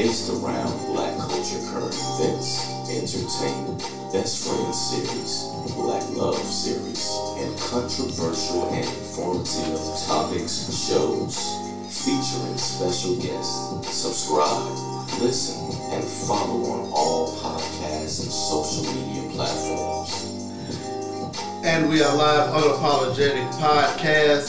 based around black culture current events, entertainment, best friend series, black love series, and controversial and informative topics shows featuring special guests. Subscribe, listen, and follow on all podcasts and social media platforms. And we are live unapologetic podcast,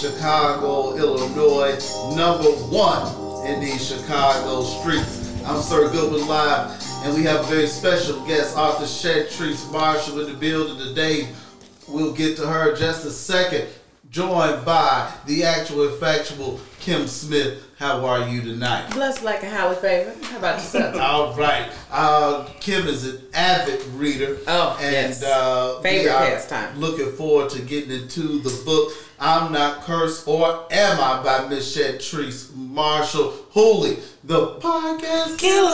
Chicago, Illinois, number one in these Chicago streets. I'm Sir Goodwin Live, and we have a very special guest, author Chantrice Marshall, in the building today. We'll get to her in just a second. Joined by the actual and factual Kim Smith. How are you tonight? Blessed, like a highly favored. How about yourself? All right. Uh, Kim is an avid reader. Oh, and yes. uh, Favorite pastime. Looking forward to getting into the book "I'm Not Cursed" or "Am I" by Miss Chantrice Marshall Hooley, the podcast Killer.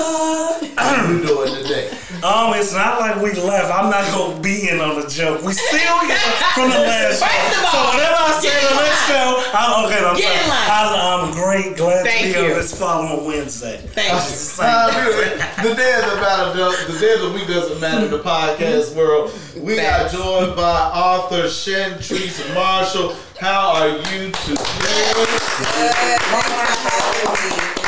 How are you doing today? Um, it's not like we left. I'm not gonna be in on the joke. We still here from the last show. First of all, so whatever I say get on in this line. show, I'm okay. I'm Get in sorry. line. I, I'm great. Glad Thank to be you. on this following Wednesday. Thank you. It's the same Uh, thing. really, the day of the matter, the day of the week doesn't matter in the podcast world. We Facts. are joined by author Chantrice Marshall. How are you today?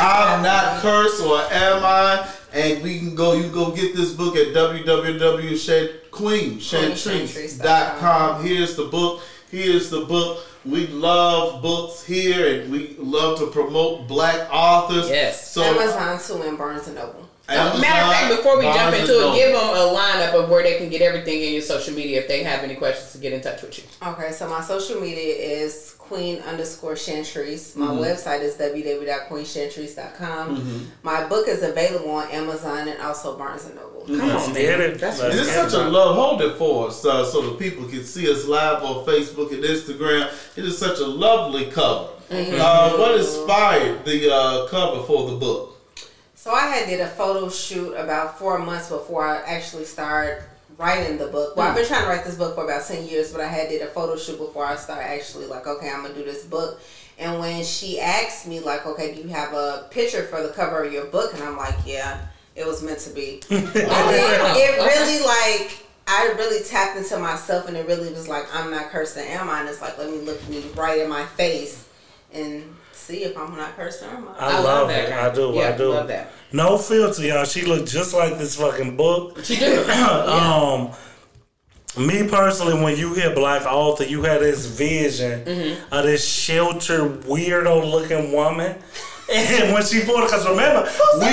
I'm not cursed or am I? And we can go, you go get this book at www.queenchantrice.com. Here's the book. Here's the book. We love books here and we love to promote black authors. Yes. So Amazon too and Barnes and Noble. Amazon, Matter of fact, before we jump into it, give them a lineup of where they can get everything in your social media if they have any questions to get in touch with you. Okay, so my social media is queen underscore chantrice. My Mm-hmm. website is www.queenchantrice.com. My book is available on Amazon and also Barnes and Noble. Come Let's on, get man. it. That's Let's It is such a love. Hold it for us uh, so the people can see us live on Facebook and Instagram. It is such a lovely cover. Uh, what inspired the uh, cover for the book? So I had did a photo shoot about four months before I actually started writing the book. Well, I've been trying to write this book for about ten years, but I had did a photo shoot before I started actually like, okay, I'm gonna do this book. And when she asked me like, okay, do you have a picture for the cover of your book? And I'm like, yeah, it was meant to be. And oh, it, it really like. I really tapped into myself, and it really was like, I'm not cursed, am I? And it's like, let me look me right in my face and see if I'm not cursed or am I. I, love it. I do. Yeah, I do. love that. No filter, y'all. She looked just like this fucking book. She do. um me personally when you hear black author you had this vision Mm-hmm. of this sheltered weirdo looking woman and when she pulled because remember we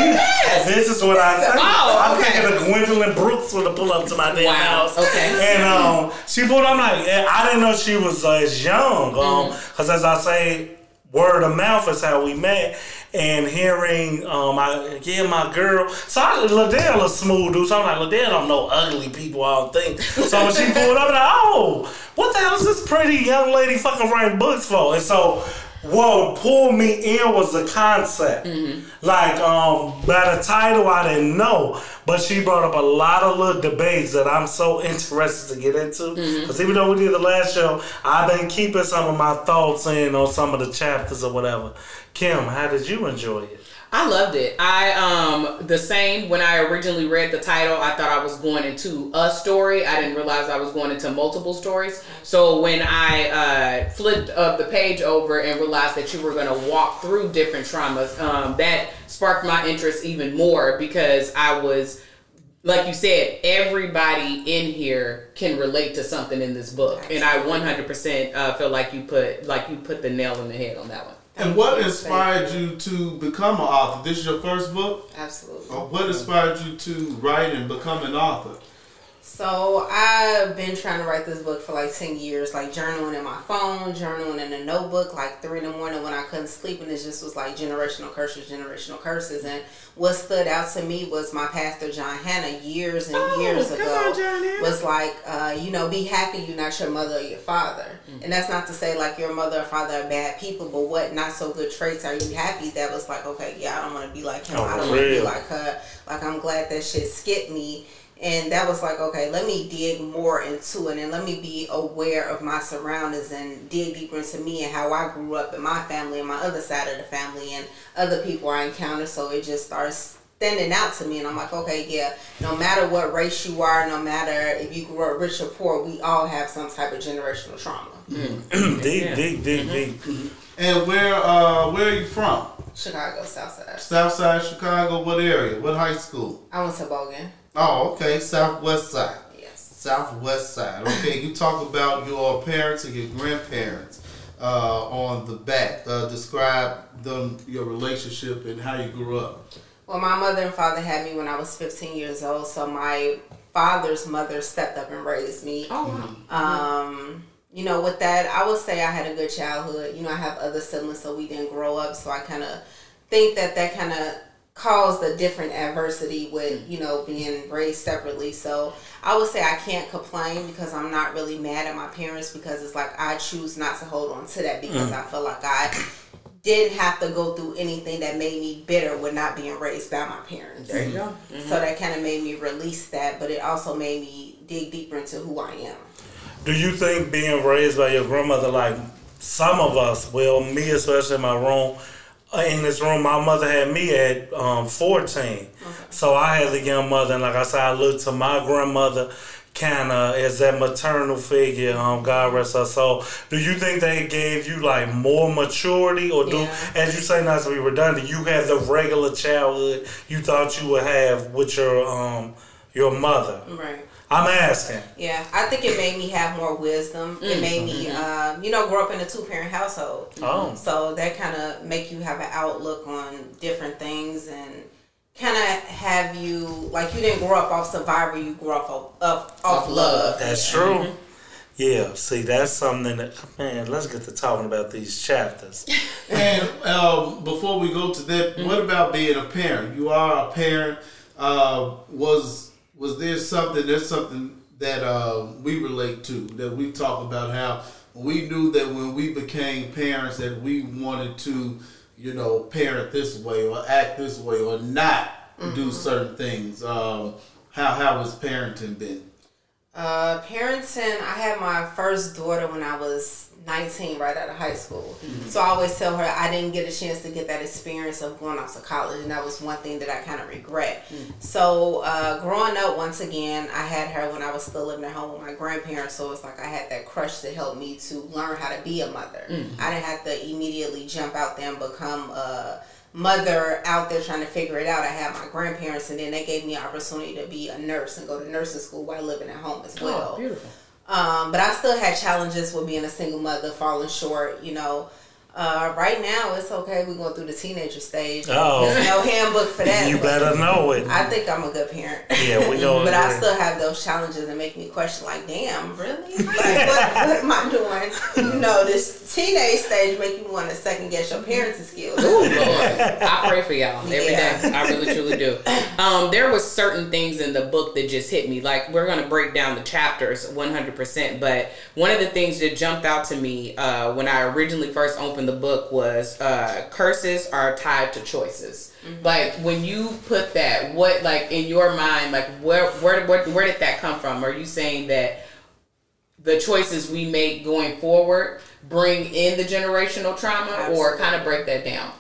this is what I think Oh, I'm okay. thinking of Gwendolyn Brooks would have pulled up to my damn Wow, house okay. and um she pulled I'm like I didn't know she was uh, as young um Mm-hmm. because as I say word of mouth is how we met and hearing um I yeah my girl. So I Liddell a smooth dude. So I'm like Liddell don't know ugly people I don't think. So when she pulled up and I'm like oh what the hell is this pretty young lady fucking writing books for? And so what pulled me in was the concept. Like um by the title I didn't know. But she brought up a lot of little debates that I'm so interested to get into. Because even though we did the last show I've been keeping some of my thoughts in on some of the chapters or whatever. Kim how did you enjoy it I loved it. I um the same when I originally read the title, I thought I was going into a story. I didn't realize I was going into multiple stories. So when I uh, flipped uh, the page over and realized that you were going to walk through different traumas, um, that sparked my interest even more because I was like you said, everybody in here can relate to something in this book, and I 100% uh, feel like you put like you put the nail in the head on that one. And what inspired you to become an author? This is your first book? Absolutely. Or what inspired you to write and become an author? So I've been trying to write this book for like ten years, like journaling in my phone, journaling in a notebook, like three in the morning when I couldn't sleep, and it just was like generational curses, generational curses. And what stood out to me was my pastor John Hanna years and Oh, years ago on, was like, uh, you know, be happy you're not your mother or your father, Mm. and that's not to say like your mother or father are bad people, but what not so good traits are you happy? That was like, okay, yeah, I don't want to be like him. Oh, I don't want to be like her. Like I'm glad that shit skipped me And that was like, okay, let me dig more into it and let me be aware of my surroundings and dig deeper into me and how I grew up in my family and my other side of the family and other people I encountered. So it just starts standing out to me and I'm like, okay, yeah, no matter what race you are, no matter if you grew up rich or poor, we all have some type of generational trauma. deep, Yeah. deep, deep, deep. And where uh where are you from? Chicago, south side south side Chicago. What area? What high school? I went to Bogan. Oh, okay. Southwest side. Yes. Southwest side. Okay, you talk about your parents and your grandparents uh, on the back. Uh, describe them, your relationship and how you grew up. Well, my mother and father had me when I was 15 years old, so my father's mother stepped up and raised me. Oh wow. Um, you know, with that, I would say I had a good childhood. You know, I have other siblings, so we didn't grow up, so I kind of think that that kind of caused a different adversity with you know being raised separately. So I would say I can't complain because I'm not really mad at my parents because it's like I choose not to hold on to that because mm. I feel like I didn't have to go through anything that made me bitter with not being raised by my parents. There you go. So that kind of made me release that, but it also made me dig deeper into who I am. Do you think being raised by your grandmother, like some of us, well, me especially in my room, in this room, my mother had me at um, 14. So I had a young mother, and like I said, I looked to my grandmother kind of as that maternal figure. Um, God rest her soul. Do you think they gave you like more maturity, or do, Yeah. as you say, not to be redundant, you had the regular childhood you thought you would have with your um your mother? Right. I'm asking. Yeah, I think it made me have more wisdom. It made me, um, you know, grow up in a two parent household. Oh. So that kind of make you have an outlook on different things and kind of have you like you didn't grow up off survivor. You grew up off off, off love. That's true. Yeah, see, that's something that, man, let's get to talking about these chapters. And um, before we go to that, what about being a parent? You are a parent. Uh, was was there something? There's something that uh, we relate to that we talk about how we knew that when we became parents that we wanted to, you know, parent this way or act this way or not do certain things. Um, how how has parenting been? Uh, parenting, I had my first daughter when I was 19, right out of high school. Mm-hmm. So I always tell her I didn't get a chance to get that experience of going off to college, and that was one thing that I kind of regret. Mm-hmm. So uh, growing up, once again, I had her when I was still living at home with my grandparents. So it's like I had that crush to help me to learn how to be a mother. Mm-hmm. I didn't have to immediately jump out there and become a mother out there trying to figure it out. I had my grandparents, and then they gave me an opportunity to be a nurse and go to nursing school while living at home as oh, well. Oh, beautiful. Um, but I still had challenges with being a single mother, falling short. You know, uh, right now it's okay. We're going through the teenager stage. Oh. There's no handbook for that. You better know it. I think I'm a good parent. Yeah, we know but I still have those challenges that make me question, like, damn, really? Like, what, what am I doing? You know, this teenage stage make you want to second guess your parenting skills. Oh Lord, I pray for y'all every day. Yeah. I really truly do. Um, there was certain things in the book that just hit me. Like we're gonna break down the chapters 100. percent But one of the things that jumped out to me uh, when I originally first opened the book was uh, curses are tied to choices. Like when you put that, what like in your mind, like where where where where did that come from? Are you saying that? the choices we make going forward bring in the generational trauma or kind of break that down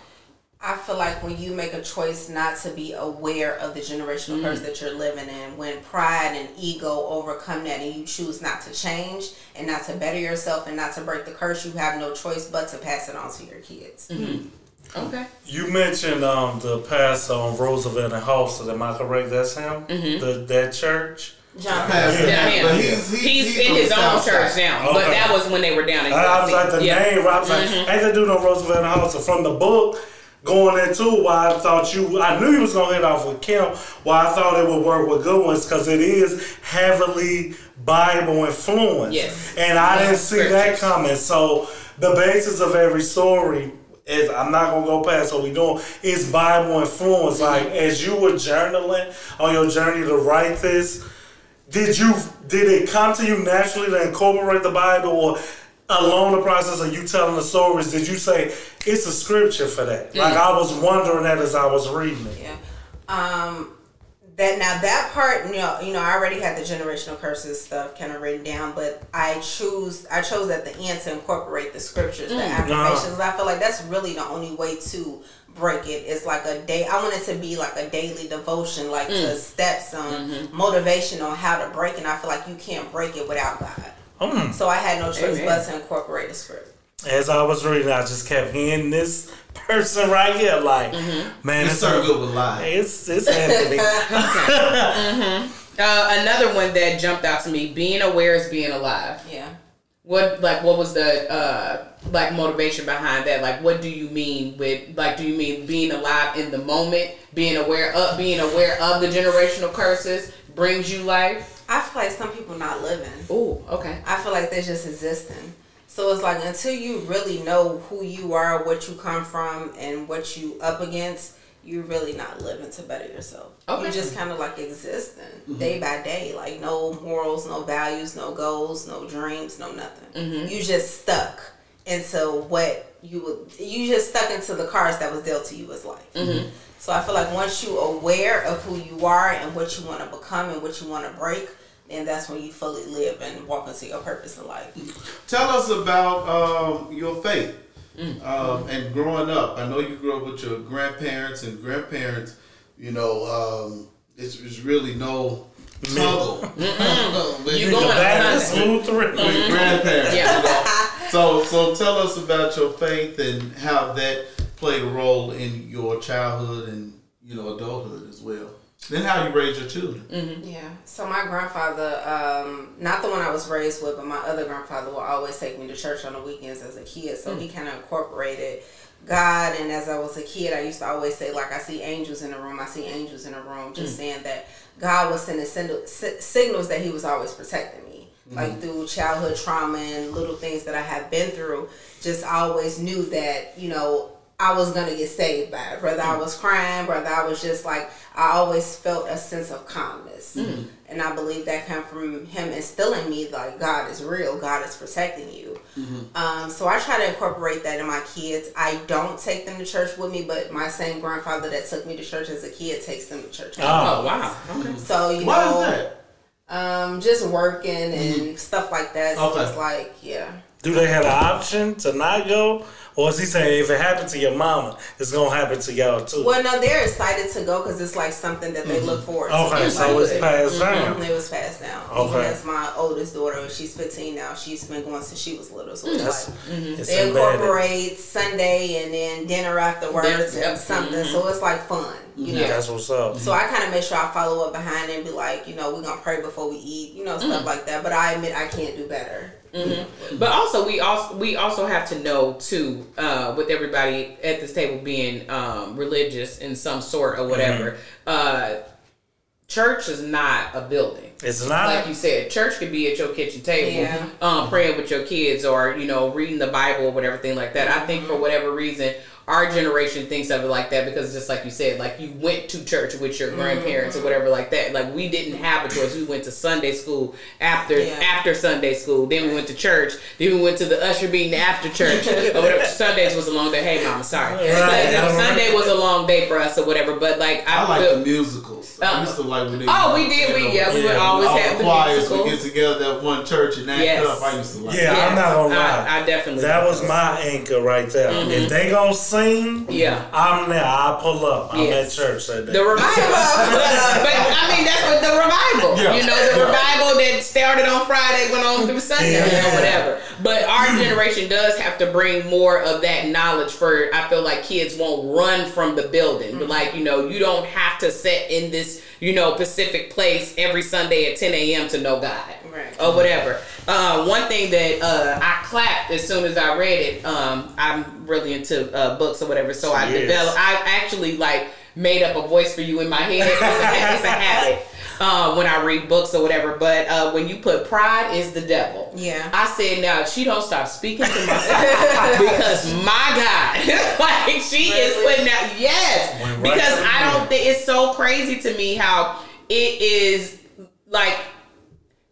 I feel like when you make a choice not to be aware of the generational mm-hmm. curse that you're living in, when pride and ego overcome that and you choose not to change and not to better yourself and not to break the curse, you have no choice but to pass it on to your kids. Mm-hmm. Mm-hmm. okay You mentioned um, the pastor on Roosevelt and Halsted. Am I correct? That's him? The, that church? John, Pastor, Yeah, but he's, he- he's, in his own church Side. now but that was when they were down in I was like the yeah. Mm-hmm. name. I was like, ain't that dude no Roosevelt and Halsted from the book? Going into why I thought you, I knew you was gonna hit off with Kim. Why I thought it would work with good ones because it is heavily Bible influenced. Yes. and I didn't see that coming. So the basis of every story is I'm not gonna go past what we doing. It's Bible influenced. Mm-hmm. Like as you were journaling on your journey to write this, did you did it come to you naturally to incorporate the Bible or along the process of you telling the stories, did you say it's a scripture for that? Like I was wondering that as I was reading it. Yeah. Um, that now that part, you know, you know, I already had the generational curses stuff kind of written down, but I choose I chose at the end to incorporate the scriptures, the mm. affirmations. I feel like that's really the only way to break it. It's like a day. I want it to be like a daily devotion, like mm. to steps on mm-hmm. motivation on how to break. And I feel like you can't break it without God. Mm. So I had no choice Amen. but to incorporate a script. As I was reading, I just kept hearing this person right here, like, man, It's it's so good with live. It's it's Anthony. Uh, another one that jumped out to me: being aware is being alive. Yeah. What like what was the uh like motivation behind that? Like what do you mean with like do you mean being alive in the moment, being aware of being aware of the generational curses brings you life? I feel like some people not living. Ooh, okay. I feel like they're just existing. So it's like until you really know who you are, what you come from, and what you up against, you're really not living to better yourself. Okay. You're just kind of like existing mm-hmm. day by day, like no morals, no values, no goals, no dreams, no nothing. Mm-hmm. You just stuck into what you would. You just stuck into the cards that was dealt to you as life. Mm-hmm. So I feel like once you are aware of who you are and what you want to become and what you want to break, then that's when you fully live and walk into your purpose in life. Tell us about um, your faith um, and growing up. I know you grew up with your grandparents and grandparents. You know, um, it's, it's really no struggle. with, You The going back on is Sunday. smooth through. with grandparents. Yeah. You know? So, so tell us about your faith and how that played a role in your childhood and you know adulthood as well. Then how you raise your children. Mm-hmm. Yeah. So my grandfather, um, not the one I was raised with, but my other grandfather will always take me to church on the weekends as a kid. So he mm. kind of incorporated God. And as I was a kid, I used to always say, like, I see angels in the room. I see angels in the room. Just mm. saying that God was sending signals that He was always protecting me. Mm-hmm. Like through childhood trauma and little things that I have been through, just always knew that, you know, I was gonna get saved by it. Whether I was crying, whether I was just like I always felt a sense of calmness. And I believe that came from him instilling me like God is real, God is protecting you. Um, so I try to incorporate that in my kids. I don't take them to church with me, but my same grandfather that took me to church as a kid takes them to church. Oh wow. Okay. So you Why know, is that? um, just working and stuff like that. So Okay. it's like, yeah. Do they have an option to not go, or is he saying if it happened to your mama, it's gonna happen to y'all too? Well, no, they're excited to go because it's like something that they mm-hmm. look forward to. Okay, so like- it's mm-hmm. passed down. Mhm, It was passed down. Even Okay. as my oldest daughter, she's 15 now. She's been going since she was little. So it's That's, like mm-hmm. it's they embedded. incorporate Sunday and then dinner afterwards Dinner, yep. and something. So it's like fun, you know. That's what's up. So I kind of make sure I follow up behind and be like, you know, we're gonna pray before we eat, you know, stuff mm. like that. But I admit I can't do better. But also, we also we also have to know too, uh, with everybody at this table being um, religious in some sort or whatever. Uh, church is not a building. It's not. Like you said, church could be at your kitchen table, Yeah. um, praying with your kids, or you know, reading the Bible or whatever thing like that. I think for whatever reason, our generation thinks of it like that because just like you said, like you went to church with your grandparents or whatever like that. Like we didn't have a choice. We went to Sunday school after Yeah. after Sunday school. Then we went to church. Then we went to the usher meeting after church or whatever. Sundays was a long day. Hey, mama, sorry. Right. But, you Sunday was a long day for us or whatever. But like I, I like feel- the musicals. I Uh, used to like when they. Oh, we did. We yeah, we would always all have the the choirs would musicals. get together at one church and act Yes. up. I used to like. Yeah, that. I'm not gonna lie. I, I definitely. that was my anchor right there. If they gonna sing, Yeah. I'm there. I pull up. I'm Yes. at church that day. The revival, but I mean that's what the revival. Yeah. You know, the revival that started on Friday went on through Sunday you know, whatever. But our mm. generation does have to bring more of that knowledge for. I feel like kids won't run from the building, but like you know, you don't have to sit in this you know Pacific place every Sunday at 10 a.m. to know God Right. or whatever. Uh, one thing that uh, I clapped as soon as I read it. Um, I'm really into uh, books or whatever, so I Yes. developed. I actually like made up a voice for you in my head. It's a, it's a habit uh, when I read books or whatever. But uh, when you put pride is the devil. Yeah. I said now she don't stop speaking to myself because my God, like she is Really? putting out yes right because I don't think it's so crazy to me how it is like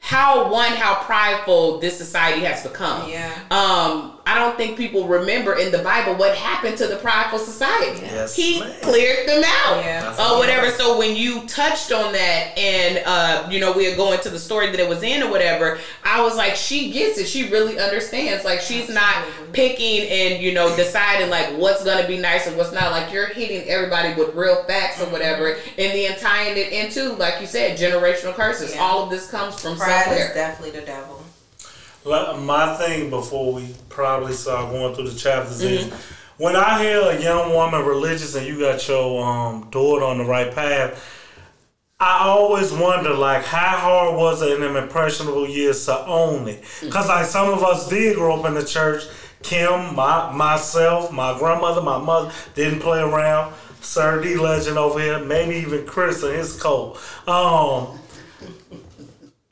how one how prideful this society has become. Yeah. Um, I don't think people remember in the Bible what happened to the prideful society. Yes, he ma'am. cleared them out, Yeah. or whatever. So when you touched on that, and uh, you know we are going to the story that it was in or whatever, I was like, she gets it. She really understands. Like she's not picking and you know deciding like what's gonna be nice and what's not. Like you're hitting everybody with real facts or whatever, and then tying it into like you said, generational curses. Yeah. All of this comes from Pride somewhere. is definitely the devil. Like, My thing before we probably start going through the chapters is Mm-hmm. when I hear a young woman religious and you got your um, daughter on the right path, I always wonder like how hard was it in them impressionable years to own it? Because like some of us did grow up in the church. Kim, my myself, my grandmother, my mother didn't play around. Sir D Legend over here, maybe even Chris and his co. Um,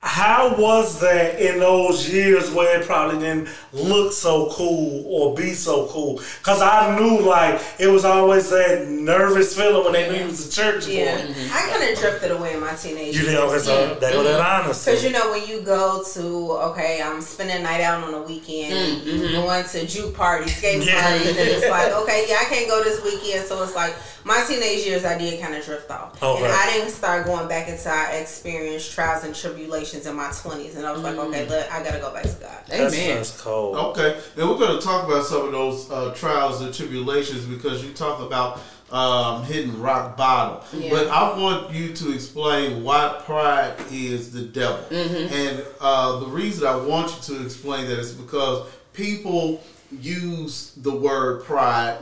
how was that in those years where it probably didn't look so cool or be so cool? Because I knew like it was always that nervous feeling when they knew you was a church boy. Yeah, I kind of drifted away in my teenage You years. did okay, so they go that mm-hmm. honesty. Because you know when you go to okay, I'm spending a night out on a weekend, mm-hmm. going to juke parties, skating Yeah. parties, and it's like okay, yeah, I can't go this weekend, so it's like my teenage years I did kind of drift off, Okay. and I didn't start going back until I experienced trials and tribulations in my 20s, and I was like, mm. okay, look, I gotta go back to God. That's, Amen. that's cold. Okay, and we're going to talk about some of those uh, trials and tribulations because you talk about um, hitting rock bottom. Yeah. But I want you to explain why pride is the devil. And uh, the reason I want you to explain that is because people use the word pride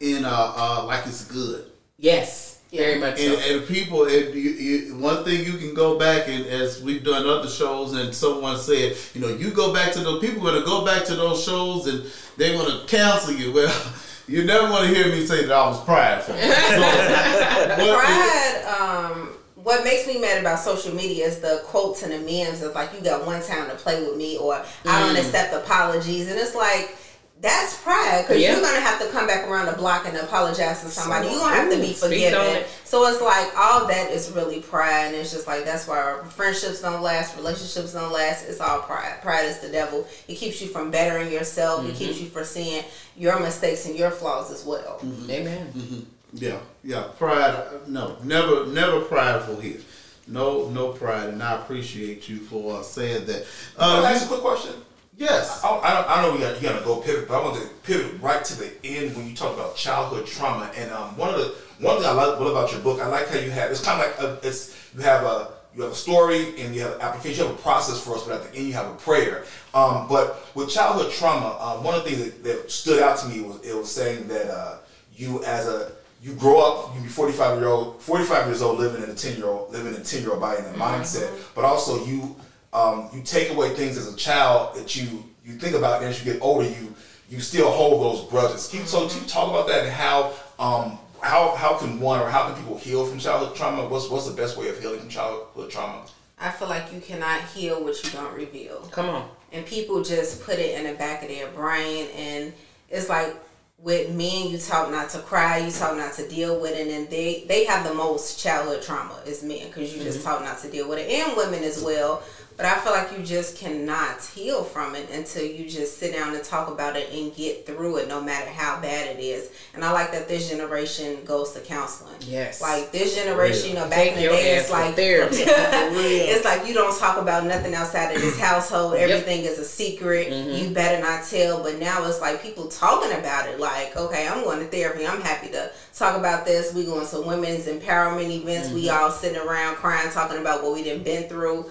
in uh, uh, like it's good. Yes, very much And, so. and people, and you, you, one thing you can go back and as we've done other shows, and someone said, you know, you go back to those people are going to go back to those shows and they want to cancel you. Well, you never want to hear me say that I was prideful. So, what- Pride, um, what makes me mad about social media is the quotes and the memes of like, you got one time to play with me, or I don't accept apologies. And it's like, that's pride because Yeah. you're gonna have to come back around the block and apologize to somebody. You're gonna have to be Ooh, speak on forgiven. it. So it's like all that is really pride, and it's just like that's why our friendships don't last, relationships don't last. It's all pride. Pride is the devil. It keeps you from bettering yourself. It Mm-hmm. keeps you from seeing your mistakes and your flaws as well. Amen. yeah, yeah, pride. uh, No, never, never prideful here. No, no pride, and I appreciate you for uh, saying that. Can I Uh, ask a quick question? Yes. I, I, don't- I know we got, you got to go pivot, but I want to pivot right to the end when you talk about childhood trauma. And um, one of the one thing I like what about your book, I like how you have it's kind of like a, it's you have a you have a story and you have an application, you have a process for us, but at the end you have a prayer. Um, but with childhood trauma, uh, one of the things that, that stood out to me was it was saying that uh, you as a you grow up, you be 45 year old, 45 years old, living in a 10 year old, living in a 10 year old body and a mindset, but also you um, you take away things as a child that you you think about, and as you get older, you you still hold those grudges. Can you, so can you talk about that and how um, how how can one or how can people heal from childhood trauma? What's what's the best way of healing from childhood trauma? I feel like you cannot heal what you don't reveal. Come on. And people just put it in the back of their brain. And it's like with men, you talk not to cry, you talk not to deal with it. And they, they have the most childhood trauma is men because you just talk not to deal with it. And women as well. But I feel like you just cannot heal from it until you just sit down and talk about it and get through it, no matter how bad it is. And I like that this generation goes to counseling. Yes. Like this generation, you know, back Take in the day, it's like therapy. it's like you don't talk about nothing outside of this household. Everything is a secret. You better not tell. But now it's like people talking about it. Like, okay, I'm going to therapy. I'm happy to talk about this. We going to women's empowerment events. We all sitting around crying, talking about what we done been through.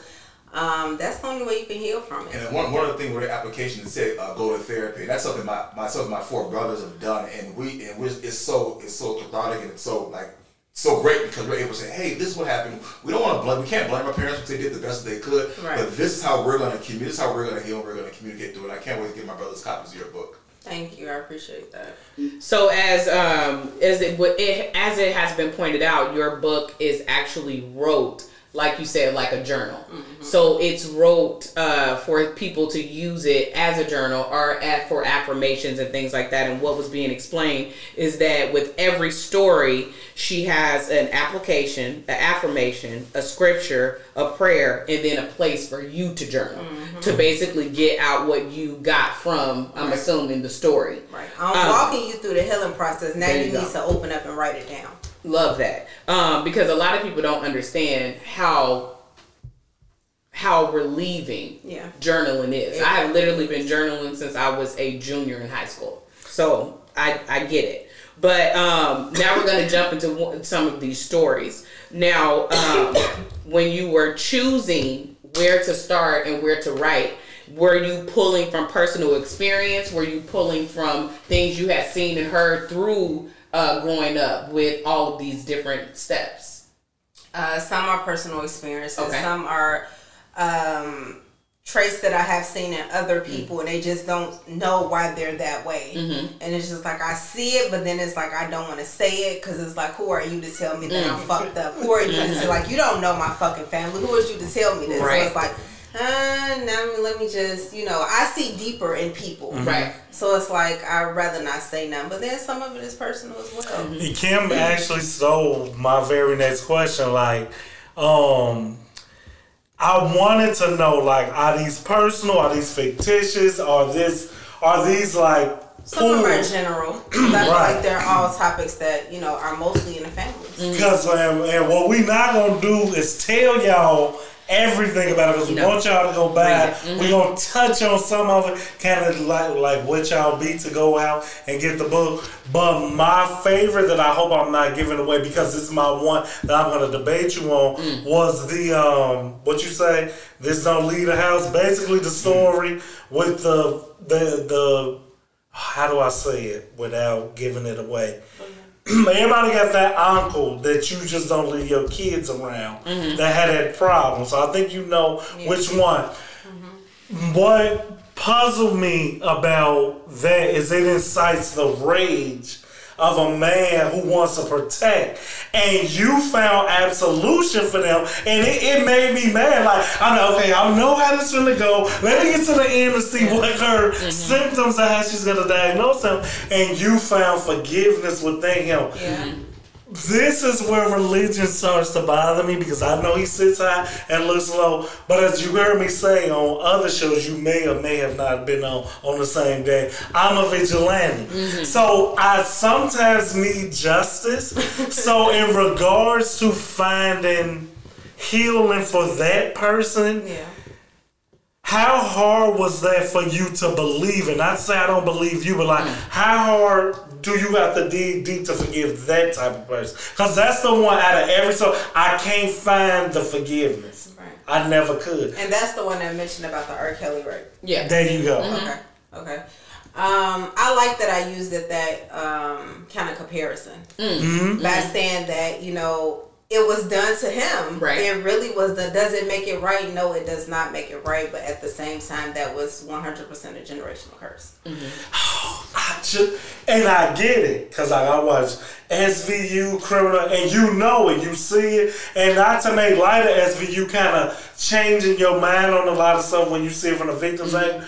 Um, that's the only way you can heal from it. And then one, one of the things with the application that said uh, go to therapy, and that's something my myself and my four brothers have done, and we and we it's so it's so cathartic and it's so like so great because we're able to say, hey, this is what happened. We don't want to blame, we can't blame our parents because they did the best they could, Right. but this is how we're going to communicate. This is how we're going to heal. We're going to communicate through it. I can't wait to get my brothers copies of your book. Thank you. I appreciate that. So as um as it, would- it as it has been pointed out, your book is actually wrote like you said, like a journal. So it's wrote uh, for people to use it as a journal or at, for affirmations and things like that. And what was being explained is that with every story, she has an application, an affirmation, a scripture, a prayer, and then a place for you to journal to basically get out what you got from, I'm assuming, the story. Right. I'm Um, walking you through the healing process. Now you, you need to open up and write it down. Love that um, because a lot of people don't understand how how relieving Yeah. journaling is. I have literally been journaling since I was a junior in high school, so I I get it. But um, now we're going to jump into one- some of these stories. Now, um, when you were choosing where to start and where to write, were you pulling from personal experience? Were you pulling from things you had seen and heard through uh, growing up with all of these different steps? Uh, some are personal experiences. Okay. Some are um, traits that I have seen in other people, and they just don't know why they're that way. And it's just like I see it, but then it's like I don't want to say it because it's like, who are you to tell me that I'm fucked up? Who are you to like you don't know my fucking family? Who is you to tell me this? Right. So it's like. Uh, now let me just, you know, I see deeper in people. Right. So it's like I'd rather not say nothing. But then some of it is personal as well. Kim actually stole my very next question. Like, um, I wanted to know, like, are these personal? Are these fictitious? Are this? Are these like? Some of them are general. general. 'cause I feel Right. like they're all topics that, you know, are mostly in the family. Because and, and what we not gonna do is tell y'all everything about it. Because we No. want y'all to go buy. Read it. We gonna touch on some of it, kind of like like what y'all be to go out and get the book. But my favorite that I hope I'm not giving away because this is my one that I'm gonna debate you on Mm. was the um what you say. This don't leave the house. Basically, the story with the the the how do I say it without giving it away? Everybody got that uncle that you just don't leave your kids around mm-hmm. that had that problem. So I think you know which one. Mm-hmm. What puzzled me about that is it incites the rage of a man who wants to protect. And you found absolution for them. And it, it made me mad. Like, I know, okay, I know how this is gonna go. Let me get to the end and see what her mm-hmm. symptoms are, how she's gonna diagnose him. And you found forgiveness within him. Yeah. This is where religion starts to bother me because I know he sits high and looks low. But as you heard me say on other shows, you may or may have not been on on the same day. I'm a vigilante, mm-hmm. so I sometimes need justice. so in regards to finding healing for that person, Yeah. how hard was that for you to believe? And not say I don't believe you, but like, mm. how hard do you have to dig deep to forgive that type of person? Because that's the one out of every so I can't find the forgiveness. Right. I never could. And that's the one that mentioned about the R. Kelly rape. Yeah. There you go. Okay. Okay. Um, I like that I used it that um, kind of comparison Mm-hmm. by saying that you know it was done to him. Right. It really was the. Does it make it right? No, it does not make it right. But at the same time, that was one hundred percent a generational curse. Oh, I just, and I get it because like I watch SVU criminal, and you know it, you see it, and not to make light of SVU, kind of changing your mind on a lot of stuff when you see it from the victim's mm-hmm. angle.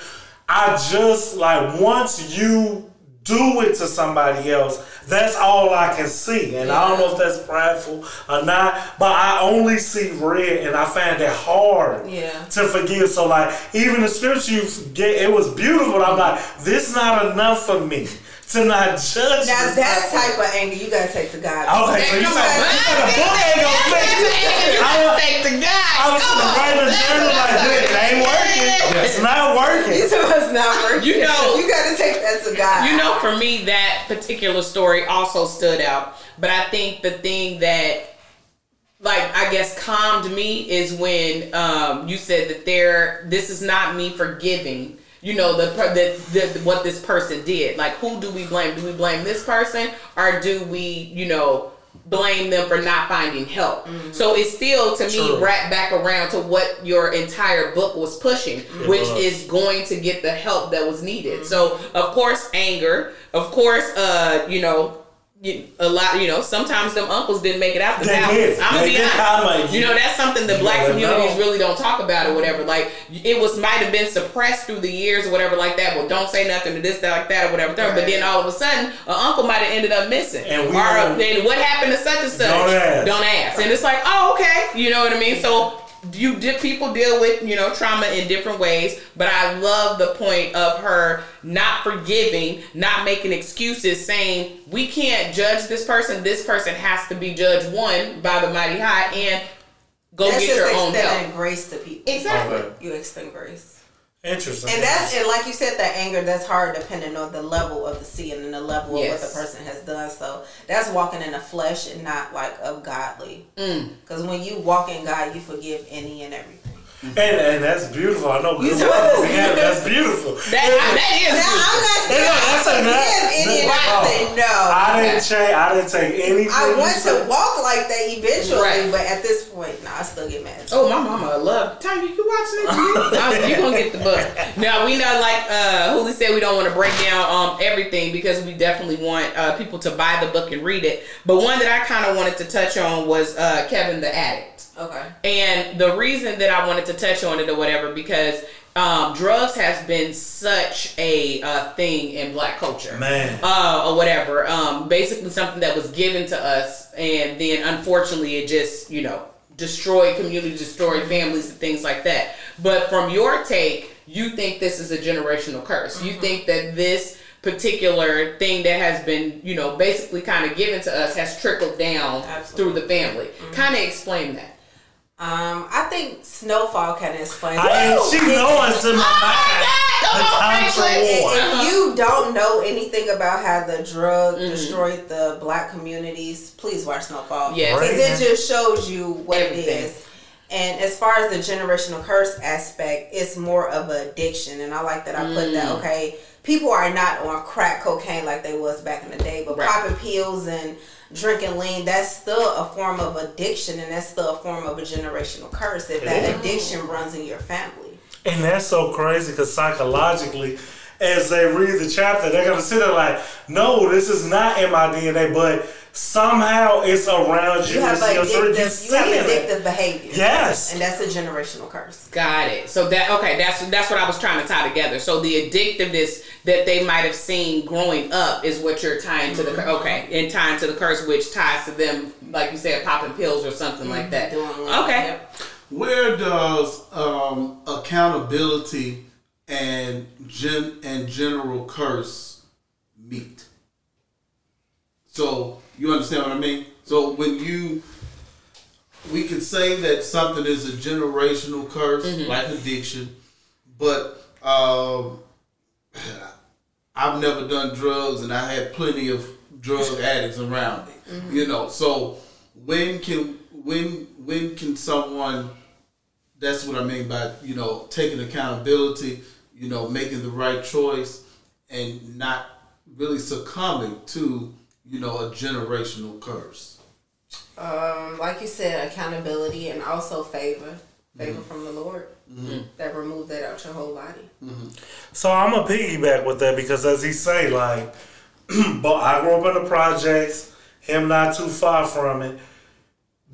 I just like once you do it to somebody else, that's all I can see, and I don't know if that's prideful or not, but I only see red, and I find it hard Yeah. to forgive. So like even the scripture you get, it was beautiful. I'm like, this is not enough for me to not judge. Now that person. type of anger you gotta take to God. Okay, so you Come said, on. you said the book ain't gonna fix it. I was, Thank the guy. I was gonna write a journal like this. It ain't working. It's not working. These of us not working. You know- you gotta take that to God. You know, for me, that particular story also stood out. But I think the thing that, like, I guess calmed me is when um, you said that there, this is not me forgiving. You know the, the the what this person did. Like, who do we blame? Do we blame this person, or do we, you know, blame them for not finding help? So it's still to True. me wrapped back around to what your entire book was pushing, which was. is going to get the help that was needed. So of course anger, of course, uh, you know, you, a lot, you know, sometimes them uncles didn't make it out the house. I'm gonna They be honest. like, You know, that's something that you black communities know. really don't talk about or whatever. Like it was might have been suppressed through the years or whatever like that. Well, don't say nothing to this, that, like that, or whatever. third. But then all of a sudden, an uncle might have ended up missing. And we or then what happened to such and such? Don't ask. Don't ask. And it's like, oh, okay. You know what I mean? So you did people deal with you know trauma in different ways but i love the point of her not forgiving not making excuses saying we can't judge this person this person has to be judged one by the mighty high and go That's get just your own extending help grace to people. exactly Okay. You extend grace. Interesting. And that's and like you said, that anger that's hard depending on the level of the sin and the level of what the person has done. So that's walking in the flesh and not like of godly. Mm. Because when you walk in God, you forgive any and everything. And, and that's beautiful. I know. You good- supposed to. yeah, that's beautiful. that, that is Now. I'm not saying Yeah, that's a- forgive any and that- No, I didn't change. I didn't take anything. I you want said. to walk like that eventually, Right. but at this point, no, I still get mad. Oh, my mama love. Tanya, you watching it? You're gonna get the book. Now we know, like uh, Huli said, we don't want to break down um everything because we definitely want uh, people to buy the book and read it. But one that I kind of wanted to touch on was uh, Kevin the Addict. Okay. And the reason that I wanted to touch on it or whatever, because um, drugs has been such a uh, thing in black culture. Man. Uh, or whatever. Um, basically something that was given to us and then unfortunately it just, you know, destroyed communities, destroyed families and things like that. But from your take, you think this is a generational curse. You think that this particular thing that has been, you know, basically kind of given to us has trickled down Absolutely. through the family. Kind of explain that. Um, I think Snowfall can explain. I, Woo! she knows it's in my mind. Come The on, time for Franklin. war. If you don't know anything about how the drug Mm-hmm. destroyed the black communities, please watch Snowfall. Yes. Because Right. it just shows you what Everything. it is. And as far as the generational curse aspect, it's more of an addiction. And I like that I put Mm. that, okay, people are not on crack cocaine like they was back in the day, but Right. popping pills and drinking lean, that's still a form of addiction and that's still a form of a generational curse if that Yeah. addiction runs in your family. And that's so crazy because psychologically, as they read the chapter, they're gonna sit there like, "No, this is not in my DNA," but somehow it's around you. You have It's you're addictive, you have addictive behavior. Yes. And that's a generational curse. Got it. So that okay, that's that's what I was trying to tie together. So the addictiveness that they might have seen growing up is what you're tying to the okay, and tying to the curse, which ties to them, like you said, popping pills or something like that. Doing Okay. Yep. Where does um, accountability and gen and general curse meet? So you understand what I mean? So when you we can say that something is a generational curse, like addiction, but um, I've never done drugs, and I had plenty of drug addicts around me. You know, so when can when when can someone? That's what I mean by you know taking accountability, you know making the right choice, and not really succumbing to you know a generational curse. Um, like you said, accountability and also favor. Favor mm-hmm. from the Lord. Mm-hmm. That remove that out your whole body. Mm-hmm. So I'm a piggyback with that because as he say, like, but I grew up in the projects, him not too far from it.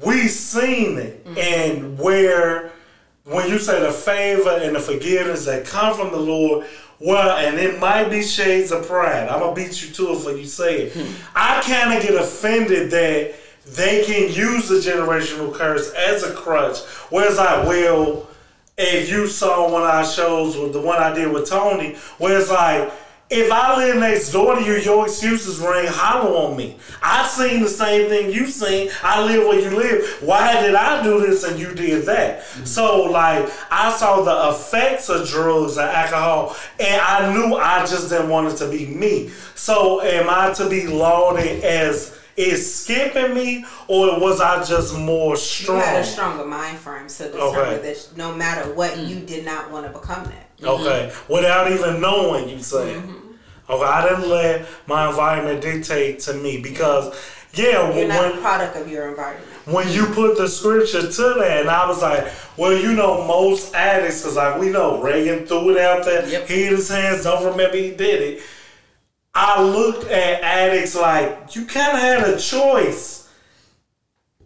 We seen it, and where when you say the favor and the forgiveness that come from the Lord, well, and it might be shades of pride. I'm gonna beat you to it for you say it. Hmm. I kind of get offended that they can use the generational curse as a crutch. Whereas I will. if you saw one of our shows with the one I did with Tony, where it's like, if I live next door to you, your excuses ring hollow on me. I've seen the same thing you've seen. I live where you live. Why did I do this and you did that? Mm-hmm. So like I saw the effects of drugs and alcohol and I knew I just didn't want it to be me. So am I to be lauded as is skipping me or was I just more You strong? had a stronger mind frame to determine Okay. that no matter what, you mm. did not want to become that. Okay, mm-hmm. without even knowing, you say. Mm-hmm. Okay, I didn't let my environment dictate to me because, yeah, You're not a product of your environment. when you put the scripture to that, and I was like, well, you know, most addicts, because like we know Reagan threw it out there, Yep. hid his hands, don't remember he did it. I looked at addicts like you kind of had a choice.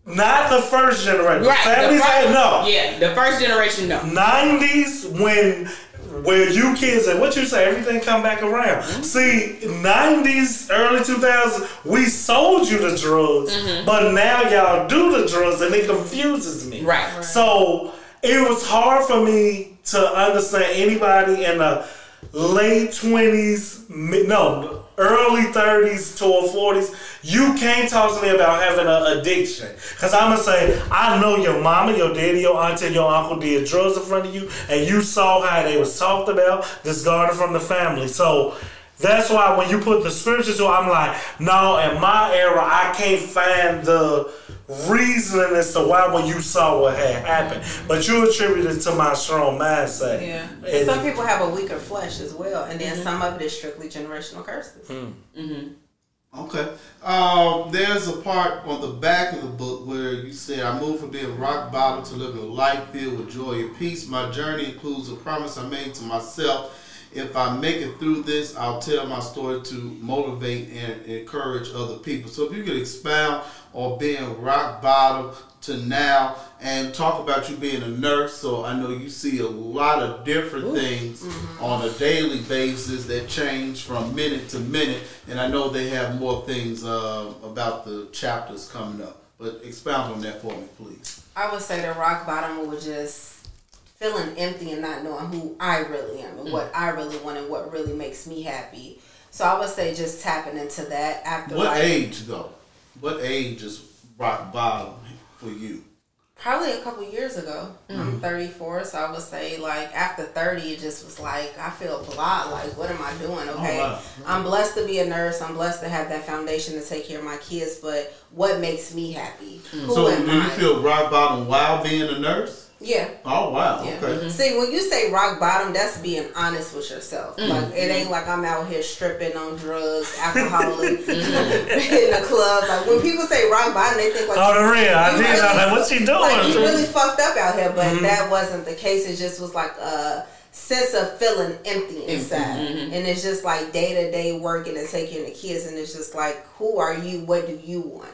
Not the first generation. Right. the 70s first- had no. Yeah, the first generation, no. 90s when where you kids and what you say everything come back around Mm-hmm. see 90s early 2000s we sold you the drugs Mm-hmm. but now y'all do the drugs and it confuses me Right. Right. so it was hard for me to understand anybody in the late 20s no early 30s toward 40s you can't talk to me about having an addiction. Because i'm gonna say i know your mama your daddy your auntie your uncle did drugs in front of you and you saw how they was talked about discarded from the family. So that's why when you put the scriptures to i'm like no in my era i can't find the reasoning as to why when you saw what had happened but you attribute it to my strong mindset Yeah. And- Some people have a weaker flesh as well, and then mm-hmm. some of it is strictly generational curses. Hmm. Mm-hmm. Okay. Um, there's a part on the back of the book where you say, I moved from being rock bottom to living a life filled with joy and peace. My journey includes a promise I made to myself. If I make it through this, I'll tell my story to motivate and encourage other people. So if you could expound on being rock bottom to now and talk about you being a nurse. So I know you see a lot of different things on a daily basis that change from minute to minute. And I know they have more things uh, about the chapters coming up. But expound on that for me, please. I would say the rock bottom was just feeling empty and not knowing who I really am and mm. what I really want and what really makes me happy. So I would say just tapping into that after What like age, though? What age is rock bottom for you? probably a couple years ago. Mm. I'm 34, so I would say like after 30, it just was like I feel blah. Like what am I doing? Okay, wow. I'm blessed to be a nurse. I'm blessed to have that foundation to take care of my kids. But what makes me happy? Mm. Who so am do you feel rock bottom while being a nurse? Yeah. Oh, wow. Yeah. Okay. Mm-hmm. Mm-hmm. See, when you say rock bottom, that's being honest with yourself. Mm-hmm. Like it ain't like I'm out here stripping on drugs, alcoholic, in the club. Like when people say rock bottom, they think like Oh, the real. I did. really- like, what she doing? Like you really fucked up out here, but that wasn't the case. It just was like a sense of feeling empty inside, and it's just like day to day working and taking the kids, and it's just like, who are you? What do you want?